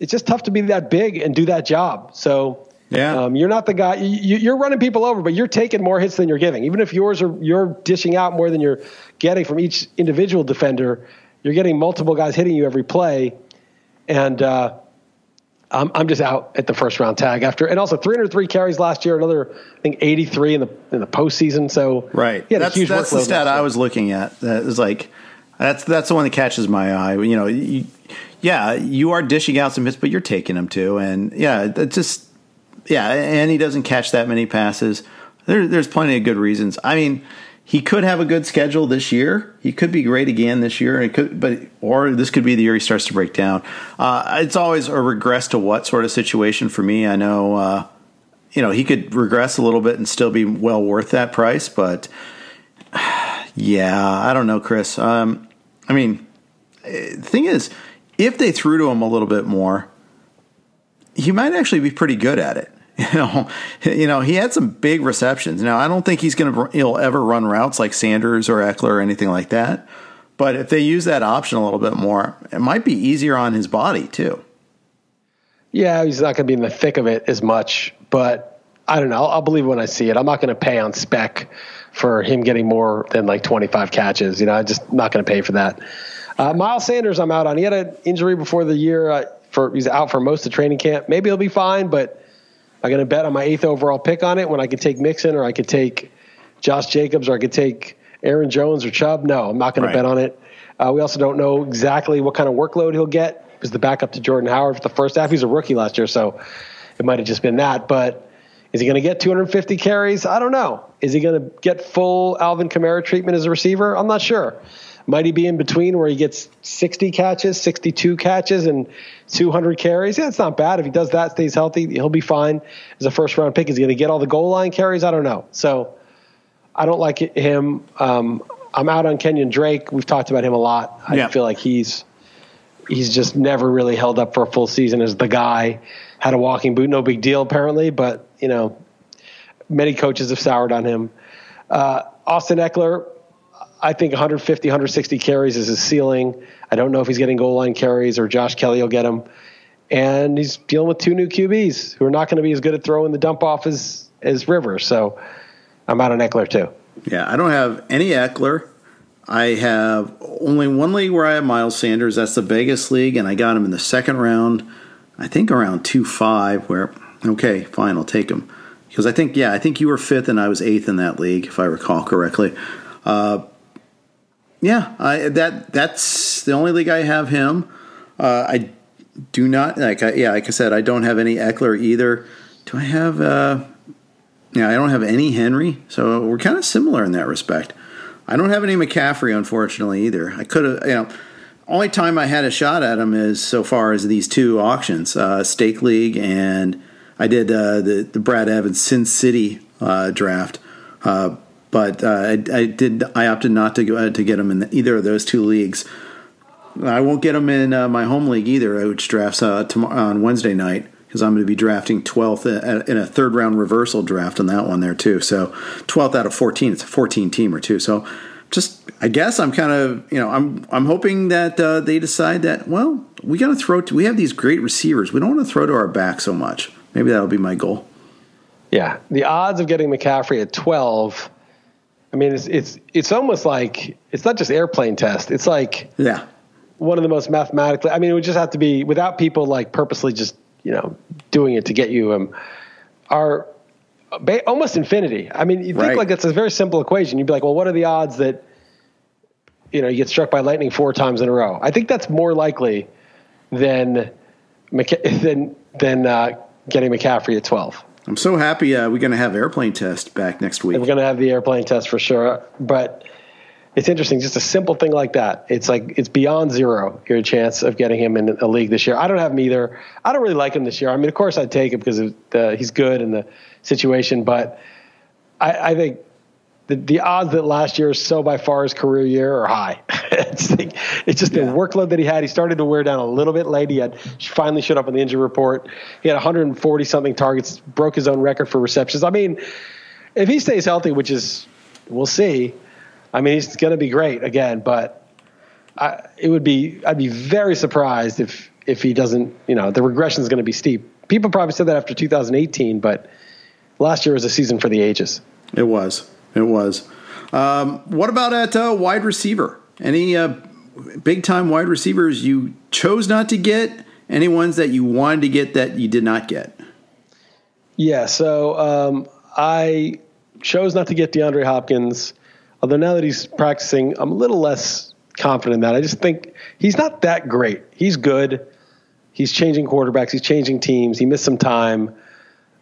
It's just tough to be that big and do that job. So yeah. Um, you're not the guy, you, are running people over, but you're taking more hits than you're giving. Even if yours are, you're dishing out more than you're getting from each individual defender, you're getting multiple guys hitting you every play. And, uh, I'm, I'm just out at the first round tag after, and also 303 carries last year, another I think 83 in the in the postseason. So right, yeah, that's that's the stat I was looking at. That is like that's that's the one that catches my eye. You know, you, yeah, you are dishing out some hits, but you're taking them too, and yeah, it just yeah, and he doesn't catch that many passes. There, there's plenty of good reasons. I mean, he could have a good schedule this year. He could be great again this year. It could, but or this could be the year he starts to break down. Uh, it's always a regress to what sort of situation for me. I know, uh, you know, he could regress a little bit and still be well worth that price. But yeah, I don't know, Chris. Um, I mean, the thing is, if they threw to him a little bit more, he might actually be pretty good at it. You know, you know, he had some big receptions. Now, I don't think he's going to he'll ever run routes like Sanders or Ekeler or anything like that. But if they use that option a little bit more, it might be easier on his body too. Yeah, he's not going to be in the thick of it as much, but I don't know. I'll, I'll believe when I see it. I'm not going to pay on spec for him getting more than like 25 catches. You know, I'm just not going to pay for that. Uh, Miles Sanders, I'm out on. He had an injury before the year. Uh, for he's out for most of training camp. Maybe he'll be fine, but I'm going to bet on my eighth overall pick on it when I could take Mixon or I could take Josh Jacobs or I could take Aaron Jones or Chubb. No, I'm not going right. to bet on it. Uh, we also don't know exactly what kind of workload he'll get as the backup to Jordan Howard for the first half. He's a rookie last year, so it might have just been that. But is he going to get 250 carries? I don't know. Is he going to get full Alvin Kamara treatment as a receiver? I'm not sure. Might he be in between where he gets 60 catches, 62 catches, and 200 carries? Yeah, it's not bad. If he does that, stays healthy, he'll be fine as a first round pick. Is he going to get all the goal line carries? I don't know. So I don't like him. Um, I'm out on Kenyon Drake. We've talked about him a lot. I yeah. feel like he's he's just never really held up for a full season as the guy. Had a walking boot, no big deal apparently, but you know, many coaches have soured on him. Uh, Austin Ekeler, I think 150, 160 carries is his ceiling. I don't know if he's getting goal line carries or Josh Kelly will get him. And he's dealing with two new QBs who are not going to be as good at throwing the dump off as, as Rivers. So I'm out on Ekeler too. Yeah, I don't have any Ekeler. I have only one league where I have Miles Sanders. That's the Vegas league, and I got him in the second round. I think around two five. Where okay, fine, I'll take him because I think yeah, I think you were fifth and I was eighth in that league if I recall correctly. Uh, yeah, I, that that's the only league I have him. Uh, I do not like. I, yeah, like I said, I don't have any Ekeler either. Do I have? Uh, yeah, I don't have any Henry, so we're kind of similar in that respect. I don't have any McCaffrey, unfortunately, either. I could have, you know, only time I had a shot at him is so far as these two auctions, uh, Stake League, and I did uh, the the Brad Evans Sin City uh, draft. Uh, but uh, I, I, did. I opted not to uh, to get him in either of those two leagues. I won't get him in my home league either, which drafts tomorrow, on Wednesday night because I'm going to be drafting 12th in a third round reversal draft on that one there too. So 12th out of 14, it's a 14 teamer too. So just I guess I'm kind of you know I'm I'm hoping that uh, they decide that well we got to throw we have these great receivers we don't want to throw to our back so much. Maybe that'll be my goal. Yeah, the odds of getting McCaffrey at 12. I mean, it's it's it's almost like it's not just airplane test. It's like yeah, one of the most mathematically. I mean, it would just have to be without people like purposely just you know, doing it to get you um, are almost infinity. I mean, you think right. like it's a very simple equation. You'd be like, well, what are the odds that you know you get struck by lightning four times in a row? I think that's more likely than than than uh, getting McCaffrey at twelve. I'm so happy uh, we're going to have airplane test back next week. We're going to have the airplane test for sure, but it's interesting. Just a simple thing like that. It's like it's beyond zero your chance of getting him in a league this year. I don't have him either. I don't really like him this year. I mean, of course, I'd take him because the, he's good in the situation, but I, I think the, the odds that last year is so by far his career year are high. it's, it's just yeah. the workload that he had. He started to wear down a little bit late. He had finally showed up on the injury report. He had 140 something targets, broke his own record for receptions. I mean, if he stays healthy, which is we'll see I mean, he's going to be great again, but I, it would be I'd be very surprised if if he doesn't. You know, the regression is going to be steep. People probably said that after 2018, but last year was a season for the ages. It was. It was. Um, what about at uh, wide receiver? Any uh, big time wide receivers you chose not to get? Any ones that you wanted to get that you did not get? Yeah. So um, I chose not to get DeAndre Hopkins. Although now that he's practicing, I'm a little less confident in that. I just think he's not that great. He's good. He's changing quarterbacks. He's changing teams. He missed some time.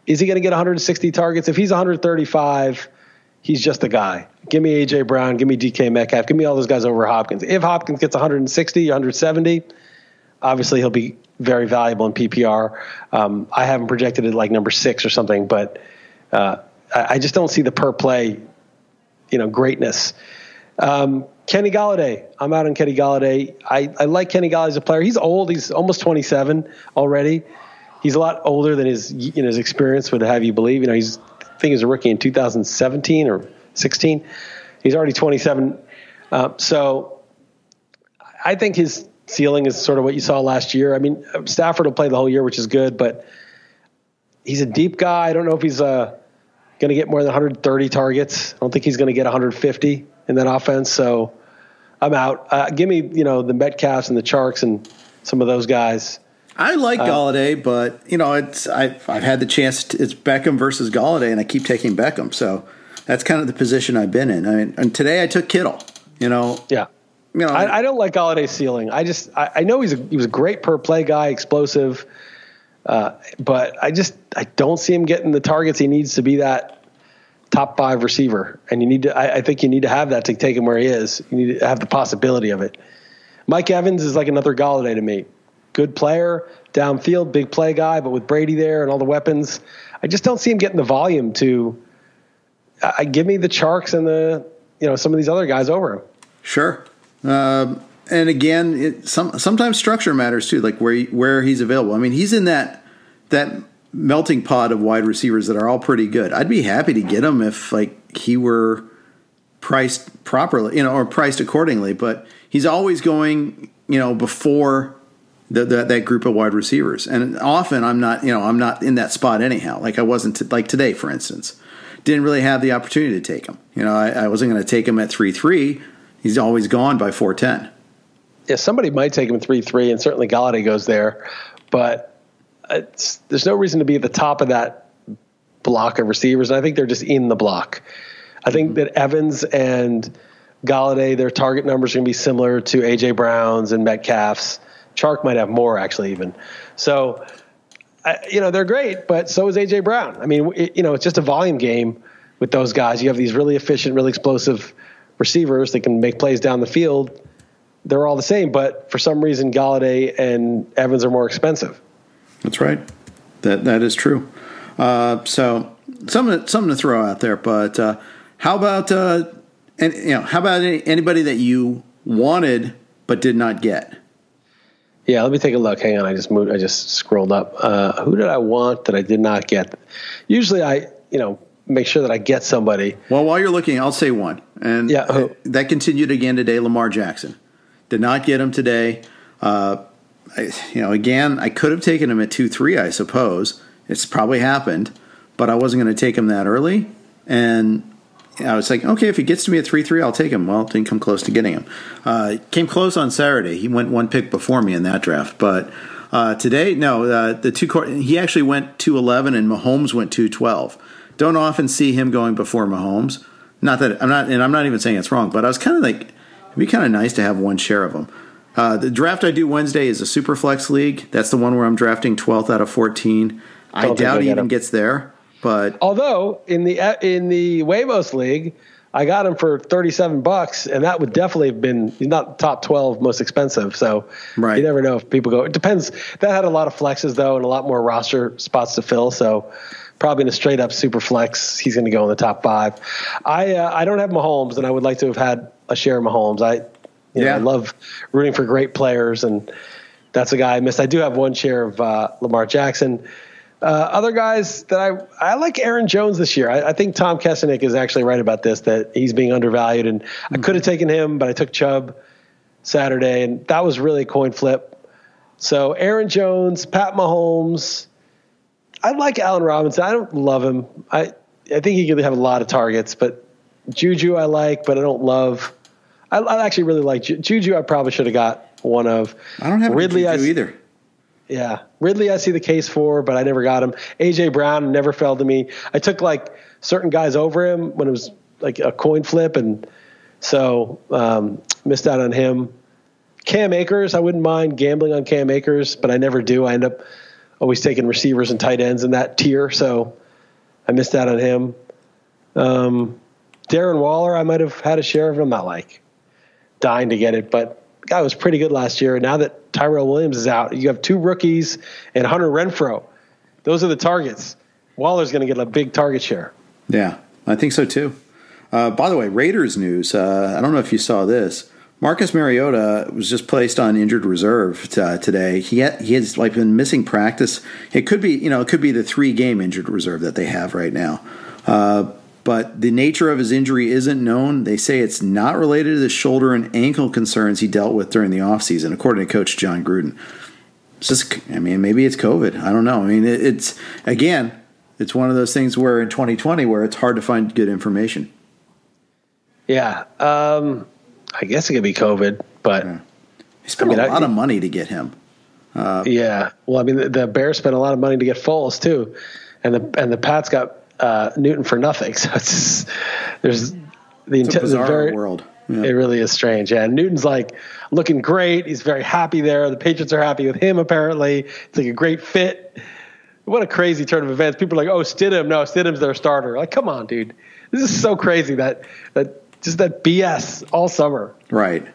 Is he going to get 160 targets? If he's 135, he's just a guy. Give me AJ Brown. Give me DK Metcalf. Give me all those guys over Hopkins. If Hopkins gets 160, 170, obviously he'll be very valuable in PPR. Um, I haven't projected it like number six or something, but uh, I, I just don't see the per play you know greatness. Um, Kenny Golladay, I'm out on Kenny Golladay. I, I like Kenny Golladay as a player. He's old. He's almost 27 already. He's a lot older than his you know, his experience would have you believe. You know, he's think he was a rookie in 2017 or 16. He's already 27. Uh, so I think his ceiling is sort of what you saw last year. I mean, Stafford will play the whole year, which is good, but he's a deep guy. I don't know if he's a going to get more than 130 targets. I don't think he's going to get 150 in that offense. So I'm out. Uh, give me, you know, the Metcalfs and the Charks and some of those guys. I like uh, Golladay, but you know, it's I've, I've had the chance. To, it's Beckham versus Golladay, and I keep taking Beckham. So that's kind of the position I've been in. I mean, and today I took Kittle. You know, yeah. You know, I, I don't like Golladay's ceiling. I just I, I know he's a, he was a great per play guy, explosive. Uh, but I just I don't see him getting the targets he needs to be that top five receiver. And you need to I, I think you need to have that to take him where he is. You need to have the possibility of it. Mike Evans is like another Golladay to me. Good player, downfield, big play guy, but with Brady there and all the weapons, I just don't see him getting the volume to. I give me the Charks and the you know some of these other guys over him. Sure. Um, and again, it, some sometimes structure matters too, like where where he's available. I mean, he's in that that melting pot of wide receivers that are all pretty good. I'd be happy to get him if like he were priced properly, you know, or priced accordingly. But he's always going, you know, before the, the, that group of wide receivers. And often I'm not, you know, I'm not in that spot anyhow. Like I wasn't t- like today, for instance. didn't really have the opportunity to take him. You know, I, I wasn't going to take him at three three. He's always gone by four ten. Yeah, somebody might take him three three, and certainly Golladay goes there, but there's no reason to be at the top of that block of receivers. And I think they're just in the block. I think mm-hmm. that Evans and Golladay, their target numbers are going to be similar to AJ Brown's and Metcalf's. Chark might have more actually, even. So, you know, they're great, but so is AJ Brown. I mean, it, you know, it's just a volume game with those guys. You have these really efficient, really explosive receivers that can make plays down the field. They're all the same, but for some reason, Golladay and Evans are more expensive. That's right. That that is true. Uh, so something something to throw out there. But uh, how about uh, and you know how about any, anybody that you wanted but did not get? Yeah, let me take a look. Hang on, I just moved. I just scrolled up. Uh, who did I want that I did not get? Usually, I you know make sure that I get somebody. Well, while you're looking, I'll say one, and yeah, that continued again today. Lamar Jackson did not get him today. Uh, I, you know, again, I could have taken him at two three. I suppose it's probably happened, but I wasn't going to take him that early, and I was like, okay, if he gets to me at three three, I'll take him. Well, didn't come close to getting him. Uh, came close on Saturday. He went one pick before me in that draft, but uh, today, no, uh, the two he actually went 2 11 and Mahomes went 2 12. Don't often see him going before Mahomes. Not that I'm not, and I'm not even saying it's wrong, but I was kind of like, it'd be kind of nice to have one share of him. Uh, the draft I do Wednesday is a super flex league. That's the one where I'm drafting 12th out of 14. I doubt he even gets there. But although in the in the Wavos league, I got him for 37 bucks, and that would definitely have been not top 12 most expensive. So right. you never know if people go. It depends. That had a lot of flexes though, and a lot more roster spots to fill. So probably in a straight up super flex, he's going to go in the top five. I uh, I don't have Mahomes, and I would like to have had a share of Mahomes. I you yeah, know, I love rooting for great players, and that's a guy I missed. I do have one share of uh, Lamar Jackson. Uh, other guys that I I like Aaron Jones this year. I, I, think Tom Kessenich is actually right about this that he's being undervalued, and mm-hmm. I could have taken him, but I took Chubb Saturday, and that was really a coin flip. So Aaron Jones, Pat Mahomes. I like Allen Robinson. I don't love him. I I think he could have a lot of targets, but Juju I like, but I don't love. I, I actually really like Juju. I probably should have got one of. I don't have Ridley Juju I, either. Yeah, Ridley, I see the case for, but I never got him. AJ Brown never fell to me. I took like certain guys over him when it was like a coin flip, and so um, missed out on him. Cam Akers, I wouldn't mind gambling on Cam Akers, but I never do. I end up always taking receivers and tight ends in that tier, so I missed out on him. Um, Darren Waller, I might have had a share of him. I'm not like dying to get it, but guy was pretty good last year. Now that Tyrell Williams is out, you have two rookies and Hunter Renfrow. Those are the targets. Waller's going to get a big target share. Yeah, I think so too. Uh, by the way, Raiders news. Uh, I don't know if you saw this. Marcus Mariota was just placed on injured reserve t- uh, today. He he has like been missing practice. It could be you know it could be the three game injured reserve that they have right now. But the nature of his injury isn't known. They say it's not related to the shoulder and ankle concerns he dealt with during the offseason, according to Coach Jon Gruden. It's just, I mean, maybe it's COVID. I don't know. I mean, it's, again, it's one of those things where in 2020 where it's hard to find good information. Yeah. Um, I guess it could be COVID, but. Yeah. He spent I mean, a lot I, of money to get him. Uh, yeah. Well, I mean, the, the Bears spent a lot of money to get Foles, too. And the, and the Pats got uh, Newton for nothing. So it's there's the it's bizarre very, world. Yeah. It really is strange. Yeah, Newton's like looking great. He's very happy there. The Patriots are happy with him. Apparently, it's like a great fit. What a crazy turn of events. People are like, "Oh, Stidham, no, Stidham's their starter." Like, come on, dude. This is so crazy that that just that BS all summer. Right.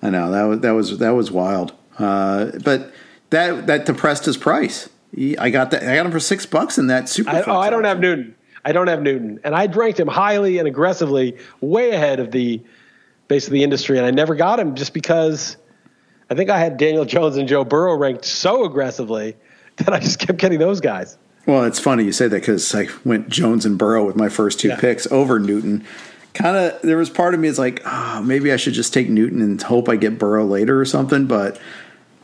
I know that was that was that was wild. Uh, but that that depressed his price. I got that. I got him for six bucks in that super. I, oh, I don't have Newton. I don't have Newton, and I ranked him highly and aggressively, way ahead of the base of the industry, and I never got him just because I think I had Daniel Jones and Joe Burrow ranked so aggressively that I just kept getting those guys. Well, it's funny you say that because I went Jones and Burrow with my first two yeah. picks over Newton. Kind of, there was part of me is like, oh, maybe I should just take Newton and hope I get Burrow later or something. But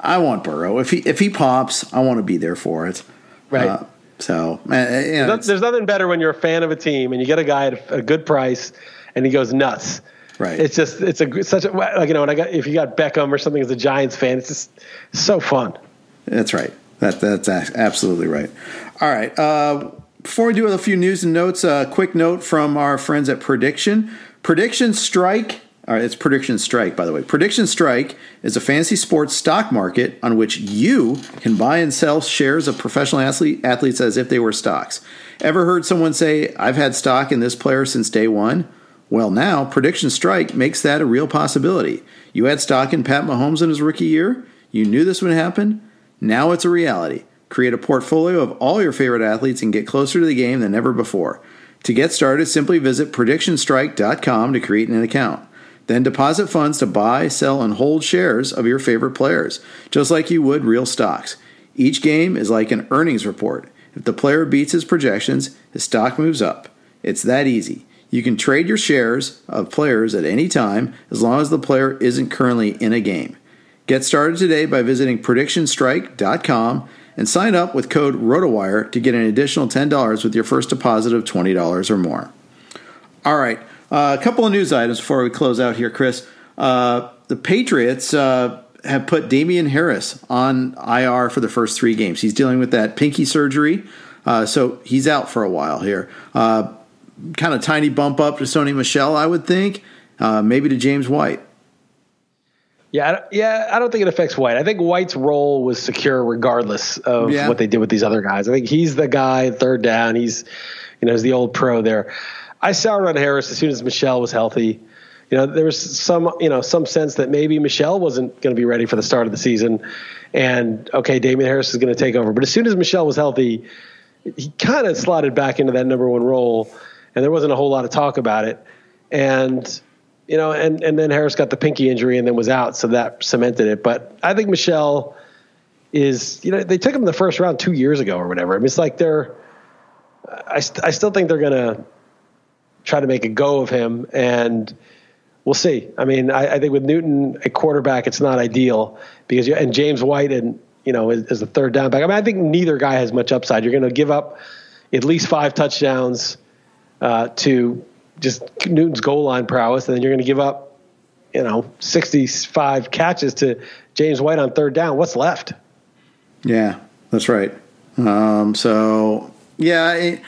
I want Burrow. If he if he pops, I want to be there for it. Right. Uh, So, uh, you know, there's nothing better when you're a fan of a team and you get a guy at a good price and he goes nuts. Right. It's just it's a such a like you know when I got if you got Beckham or something as a Giants fan, it's just so fun. That's right. That that's absolutely right. All right. Uh, before we do a few news and notes, a quick note from our friends at Prediction. Prediction Strike all right, it's Prediction Strike, by the way. Prediction Strike is a fantasy sports stock market on which you can buy and sell shares of professional athlete, athletes as if they were stocks. Ever heard someone say, I've had stock in this player since day one? Well, now Prediction Strike makes that a real possibility. You had stock in Pat Mahomes in his rookie year. You knew this would happen. Now it's a reality. Create a portfolio of all your favorite athletes and get closer to the game than ever before. To get started, simply visit predictionstrike.com to create an account. Then deposit funds to buy, sell, and hold shares of your favorite players, just like you would real stocks. Each game is like an earnings report. If the player beats his projections, his stock moves up. It's that easy. You can trade your shares of players at any time as long as the player isn't currently in a game. Get started today by visiting predictionstrike.com and sign up with code ROTOWIRE to get an additional $10 with your first deposit of $20 or more. All right. Uh, a couple of news items before we close out here, Chris. Uh, the Patriots uh, have put Damien Harris on IR for the first three games. He's dealing with that pinky surgery, uh, so he's out for a while here. Uh, kind of tiny bump up to Sony Michel, I would think, uh, maybe to James White. Yeah, yeah, I don't think it affects White. I think White's role was secure regardless of yeah. what they did with these other guys. I think he's the guy third down. He's, you know, he's the old pro there. I soured on Harris as soon as Michel was healthy. You know, there was some, you know, some sense that maybe Michel wasn't going to be ready for the start of the season, and okay, Damien Harris is going to take over. But as soon as Michel was healthy, he kind of slotted back into that number one role, and there wasn't a whole lot of talk about it. And you know, and and then Harris got the pinky injury and then was out, so that cemented it. But I think Michel is, you know, they took him the first round two years ago or whatever. I mean, it's like they're. I, st- I still think they're going to try to make a go of him. And we'll see. I mean, I, I think with Newton a quarterback, it's not ideal because you, and James White and you know as, as the third down back. I mean, I think neither guy has much upside. You're going to give up at least five touchdowns uh, to just Newton's goal line prowess, and then you're going to give up, you know, 65 catches to James White on third down. What's left? Yeah, that's right. Um, so yeah. It,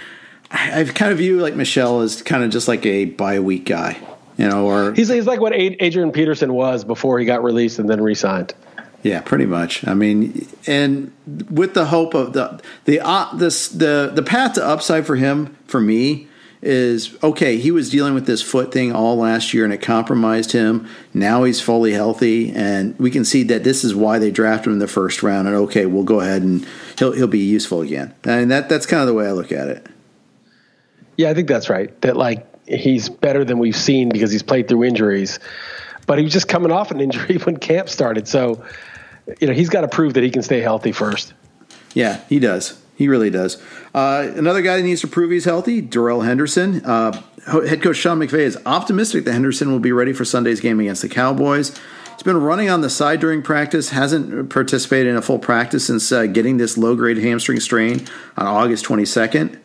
I kind of view like Michel as kind of just like a bye week guy, you know, or he's he's like what Adrian Peterson was before he got released and then re-signed. Yeah, pretty much. I mean, and with the hope of the the uh, this the the path to upside for him for me is okay. He was dealing with this foot thing all last year, and it compromised him. Now he's fully healthy, and we can see that this is why they drafted him in the first round. And okay, we'll go ahead and he'll he'll be useful again. And that that's kind of the way I look at it. Yeah, I think that's right. That like he's better than we've seen because he's played through injuries, but he was just coming off an injury when camp started. So, you know, he's got to prove that he can stay healthy first. Yeah, he does. He really does. Uh, another guy that needs to prove he's healthy, Darrell Henderson. Uh, head coach Sean McVay is optimistic that Henderson will be ready for Sunday's game against the Cowboys. He's been running on the side during practice, hasn't participated in a full practice since uh, getting this low grade hamstring strain on August 22nd.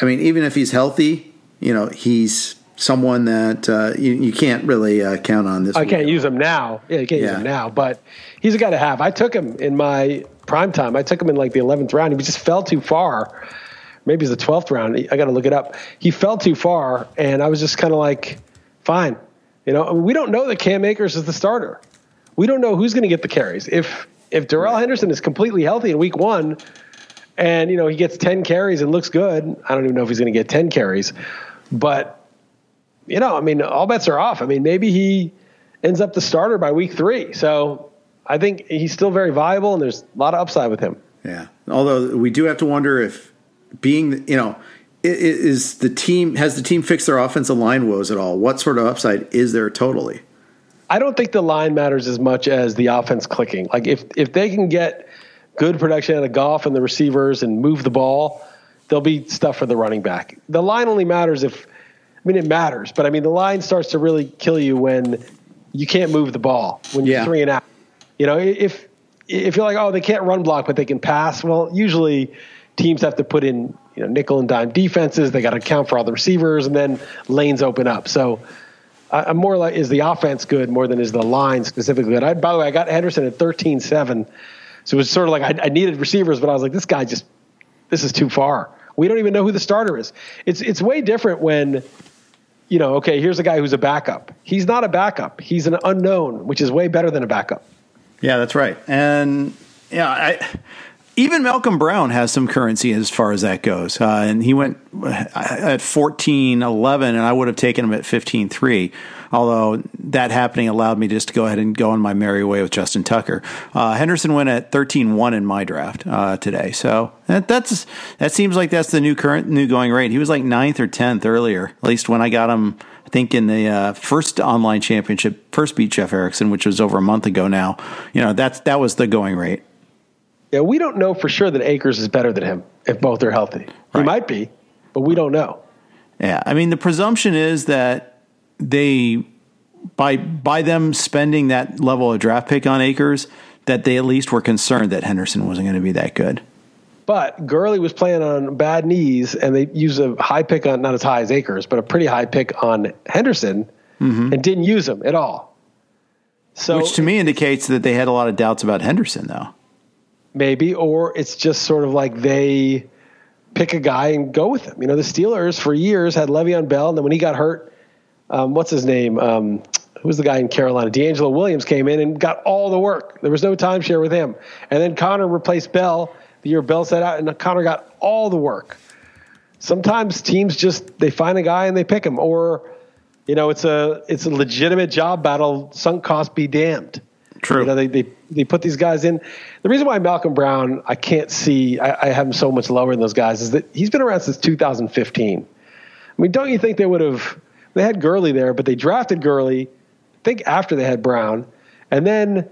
I mean, even if he's healthy, you know, he's someone that uh, you, you, can't really uh, count on this. I can't use him now. Yeah, you can't yeah. use him now, but he's a guy to have. I took him in my prime time. I took him in like the 11th round. He just fell too far. Maybe it's the 12th round. I got to look it up. He fell too far, and I was just kind of like, fine. You know, we don't know that Cam Akers is the starter. We don't know who's going to get the carries. If if Darrell Henderson is completely healthy in week one, and you know he gets 10 carries and looks good. I don't even know if he's going to get 10 carries. But you know i mean all bets are off. I mean maybe he ends up the starter by week three. So i think he's still very viable and there's a lot of upside with him. Yeah. Although we do have to wonder if being you know is the team has the team fixed their offensive line woes at all? What sort of upside is there totally? I don't think the line matters as much as the offense clicking. Like if if they can get good production out of Goff and the receivers and move the ball, there'll be stuff for the running back. The line only matters if, I mean, it matters, but I mean, the line starts to really kill you when you can't move the ball when you're yeah. three and out. You know, if if you're like, oh, they can't run block, but they can pass. Well, usually teams have to put in you know nickel and dime defenses. They got to account for all the receivers, and then lanes open up. So I'm more like is the offense good more than is the line specifically good. I, by the way, I got Henderson at 13-7. So it was sort of like I, I needed receivers, but I was like, this guy just this is too far. We don't even know who the starter is. It's it's way different when you know, okay, here's a guy who's a backup. He's not a backup. He's an unknown, which is way better than a backup. Yeah, that's right. And yeah, I even Malcolm Brown has some currency as far as that goes. Uh, and he went at 14 11, and I would have taken him at 15 3. Although that happening allowed me just to go ahead and go on my merry way with Justin Tucker. Uh, Henderson went at 13 1 in my draft uh, today. So that, that's that seems like that's the new current new going rate. He was like ninth or 10th earlier, at least when I got him. I think in the uh, first online championship, first beat Jeff Erickson, which was over a month ago now. You know that's that was the going rate. Yeah, we don't know for sure that Akers is better than him if both are healthy. Right. He might be, but we don't know. Yeah, I mean the presumption is that they by by them spending that level of draft pick on Akers that they at least were concerned that Henderson wasn't going to be that good. But Gurley was playing on bad knees, and they used a high pick on not as high as Akers, but a pretty high pick on Henderson, mm-hmm. and didn't use him at all. So, which to me indicates that they had a lot of doubts about Henderson, though maybe, or it's just sort of like they pick a guy and go with him. You know, the Steelers for years had Le'Veon Bell, and then when he got hurt, um, what's his name? Um, who was the guy in Carolina? DeAngelo Williams came in and got all the work. There was no timeshare with him. And then Conner replaced Bell the year Bell set out, and Conner got all the work. Sometimes teams just they find a guy and they pick him, or you know, it's a it's a legitimate job battle. Sunk cost be damned. True. You know, they, they they put these guys in. The reason why Malcolm Brown, I can't see, I, I have him so much lower than those guys, is that he's been around since 2015. I mean, don't you think they would have? They had Gurley there, but they drafted Gurley. I think after they had Brown, and then,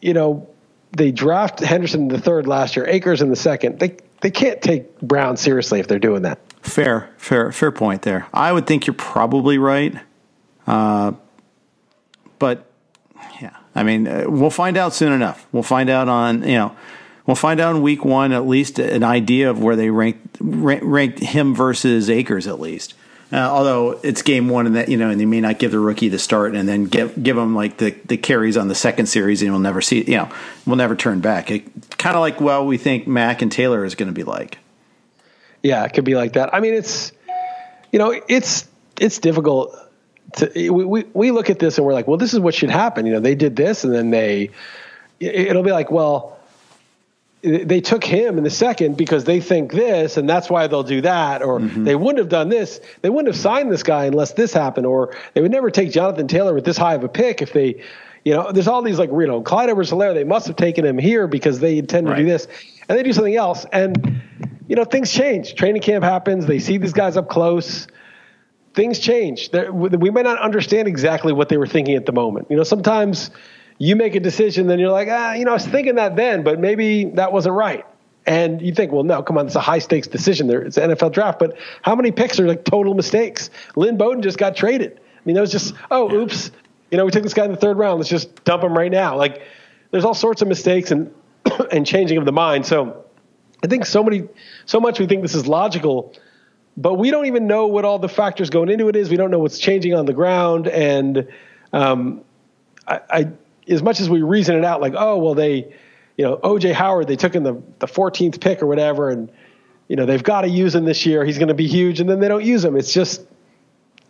you know, they draft Henderson in the third last year, Akers in the second. They they can't take Brown seriously if they're doing that. Fair, fair, fair point there. I would think you're probably right, uh, but I mean, uh, we'll find out soon enough. We'll find out on you know, we'll find out in week one at least an idea of where they ranked ranked him versus Akers at least. Uh, although it's game one and that you know, and they may not give the rookie the start and then give give him like the, the carries on the second series and we'll never see you know we'll never turn back. Kind of like well we think Mack and Taylor is going to be like. Yeah, it could be like that. I mean, it's you know it's it's difficult to, we, we look at this and we're like, well, this is what should happen. You know, they did this and then they, it'll be like, well, they took him in the second because they think this and that's why they'll do that or mm-hmm. they wouldn't have done this they wouldn't have signed this guy unless this happened or they would never take jonathan taylor with this high of a pick if they you know there's all these like you know clyde edwards helaire they must have taken him here because they intend right. to do this and they do something else and you know things change training camp happens they see these guys up close things change. we may not understand exactly what they were thinking at the moment. You know, sometimes you make a decision, then you're like, ah, you know, I was thinking that then, but maybe that wasn't right. And you think, well, no, come on, it's a high stakes decision. There, it's an NFL draft, but how many picks are like total mistakes? Lynn Bowden just got traded. I mean, that was just, oh, oops, you know, we took this guy in the third round. Let's just dump him right now. Like, there's all sorts of mistakes and and changing of the mind. So, I think so many, so much we think this is logical but we don't even know what all the factors going into it is. We don't know what's changing on the ground, and um, I, I, as much as we reason it out, like, oh well, they, you know, OJ Howard, they took in the the 14th pick or whatever, and you know they've got to use him this year. He's going to be huge, and then they don't use him. It's just,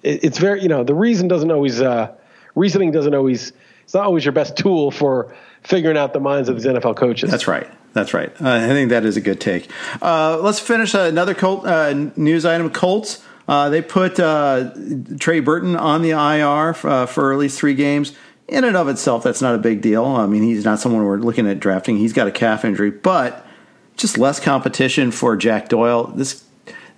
it, it's very, you know, the reason doesn't always, uh, reasoning doesn't always, it's not always your best tool for figuring out the minds of these NFL coaches. That's right. That's right. Uh, I think that is a good take. Uh, let's finish another Colt uh, news item. Colts. Uh, they put uh, Trey Burton on the IR uh, for at least three games. In and of itself, that's not a big deal. I mean, he's not someone we're looking at drafting. He's got a calf injury, but just less competition for Jack Doyle. This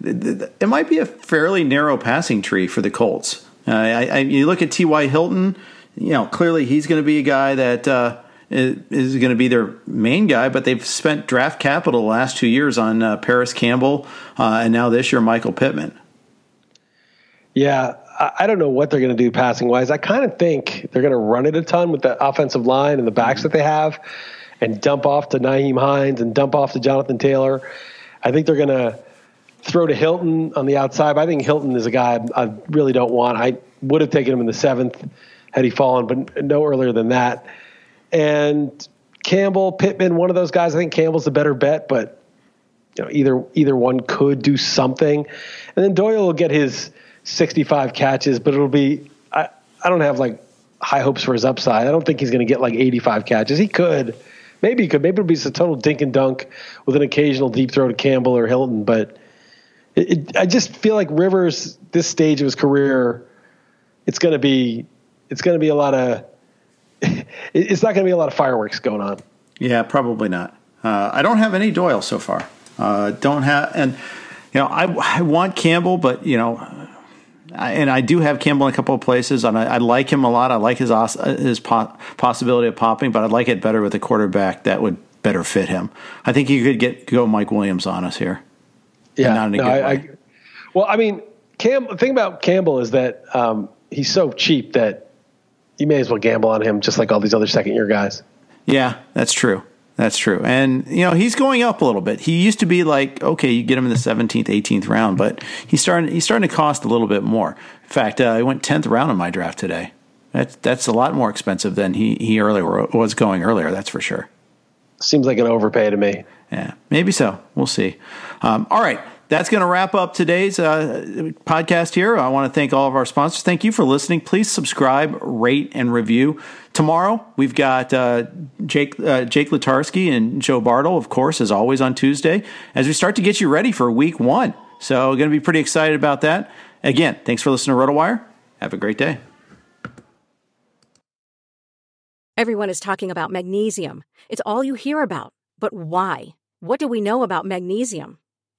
it might be a fairly narrow passing tree for the Colts. I, I, you look at T.Y. Hilton. You know, clearly he's going to be a guy that is going to be their main guy, but they've spent draft capital the last two years on uh, Parris Campbell uh, and now this year Michael Pittman. Yeah, I don't know what they're going to do passing wise. I kind of think they're going to run it a ton with the offensive line and the backs that they have and dump off to Nyheim Hines and dump off to Jonathan Taylor. I think they're going to throw to Hilton on the outside. I think Hilton is a guy I really don't want. I would have taken him in the seventh had he fallen, but no earlier than that. And Campbell, Pittman, one of those guys. I think Campbell's the better bet, but you know, either either one could do something. And then Doyle will get his 65 catches, but it'll be I, I don't have like high hopes for his upside. I don't think he's going to get like 85 catches. He could. Maybe he could. Maybe it'll be just a total dink and dunk with an occasional deep throw to Campbell or Hilton, but it, it, I just feel like Rivers this stage of his career it's going to be it's going to be a lot of it's not going to be a lot of fireworks going on. Yeah, probably not. Uh, I don't have any Doyle so far. Uh, don't have, and you know, I, I want Campbell, but you know, I, and I do have Campbell in a couple of places, and I, I like him a lot. I like his his po- possibility of popping, but I'd like it better with a quarterback that would better fit him. I think you could get go Mike Williams on us here. Yeah, not in a no, good way. well, I mean, Cam. The thing about Campbell is that um, he's so cheap that you may as well gamble on him, just like all these other second year guys. Yeah, that's true. That's true. And, you know, he's going up a little bit. He used to be like, okay, you get him in the 17th, 18th round, but he's starting, he's starting to cost a little bit more. In fact, uh, he went 10th round in my draft today. That's, that's a lot more expensive than he, he earlier was going earlier. That's for sure. Seems like an overpay to me. Yeah, maybe so. We'll see. Um, all right that's going to wrap up today's uh, podcast here. I want to thank all of our sponsors. Thank you for listening. Please subscribe, rate, and review. Tomorrow, we've got uh, Jake, uh, Jake Latarsky and Joe Bartle, of course, as always on Tuesday, as we start to get you ready for week one. So, going to be pretty excited about that. Again, thanks for listening to RotoWire. Have a great day. Everyone is talking about magnesium. It's all you hear about. But why? What do we know about magnesium?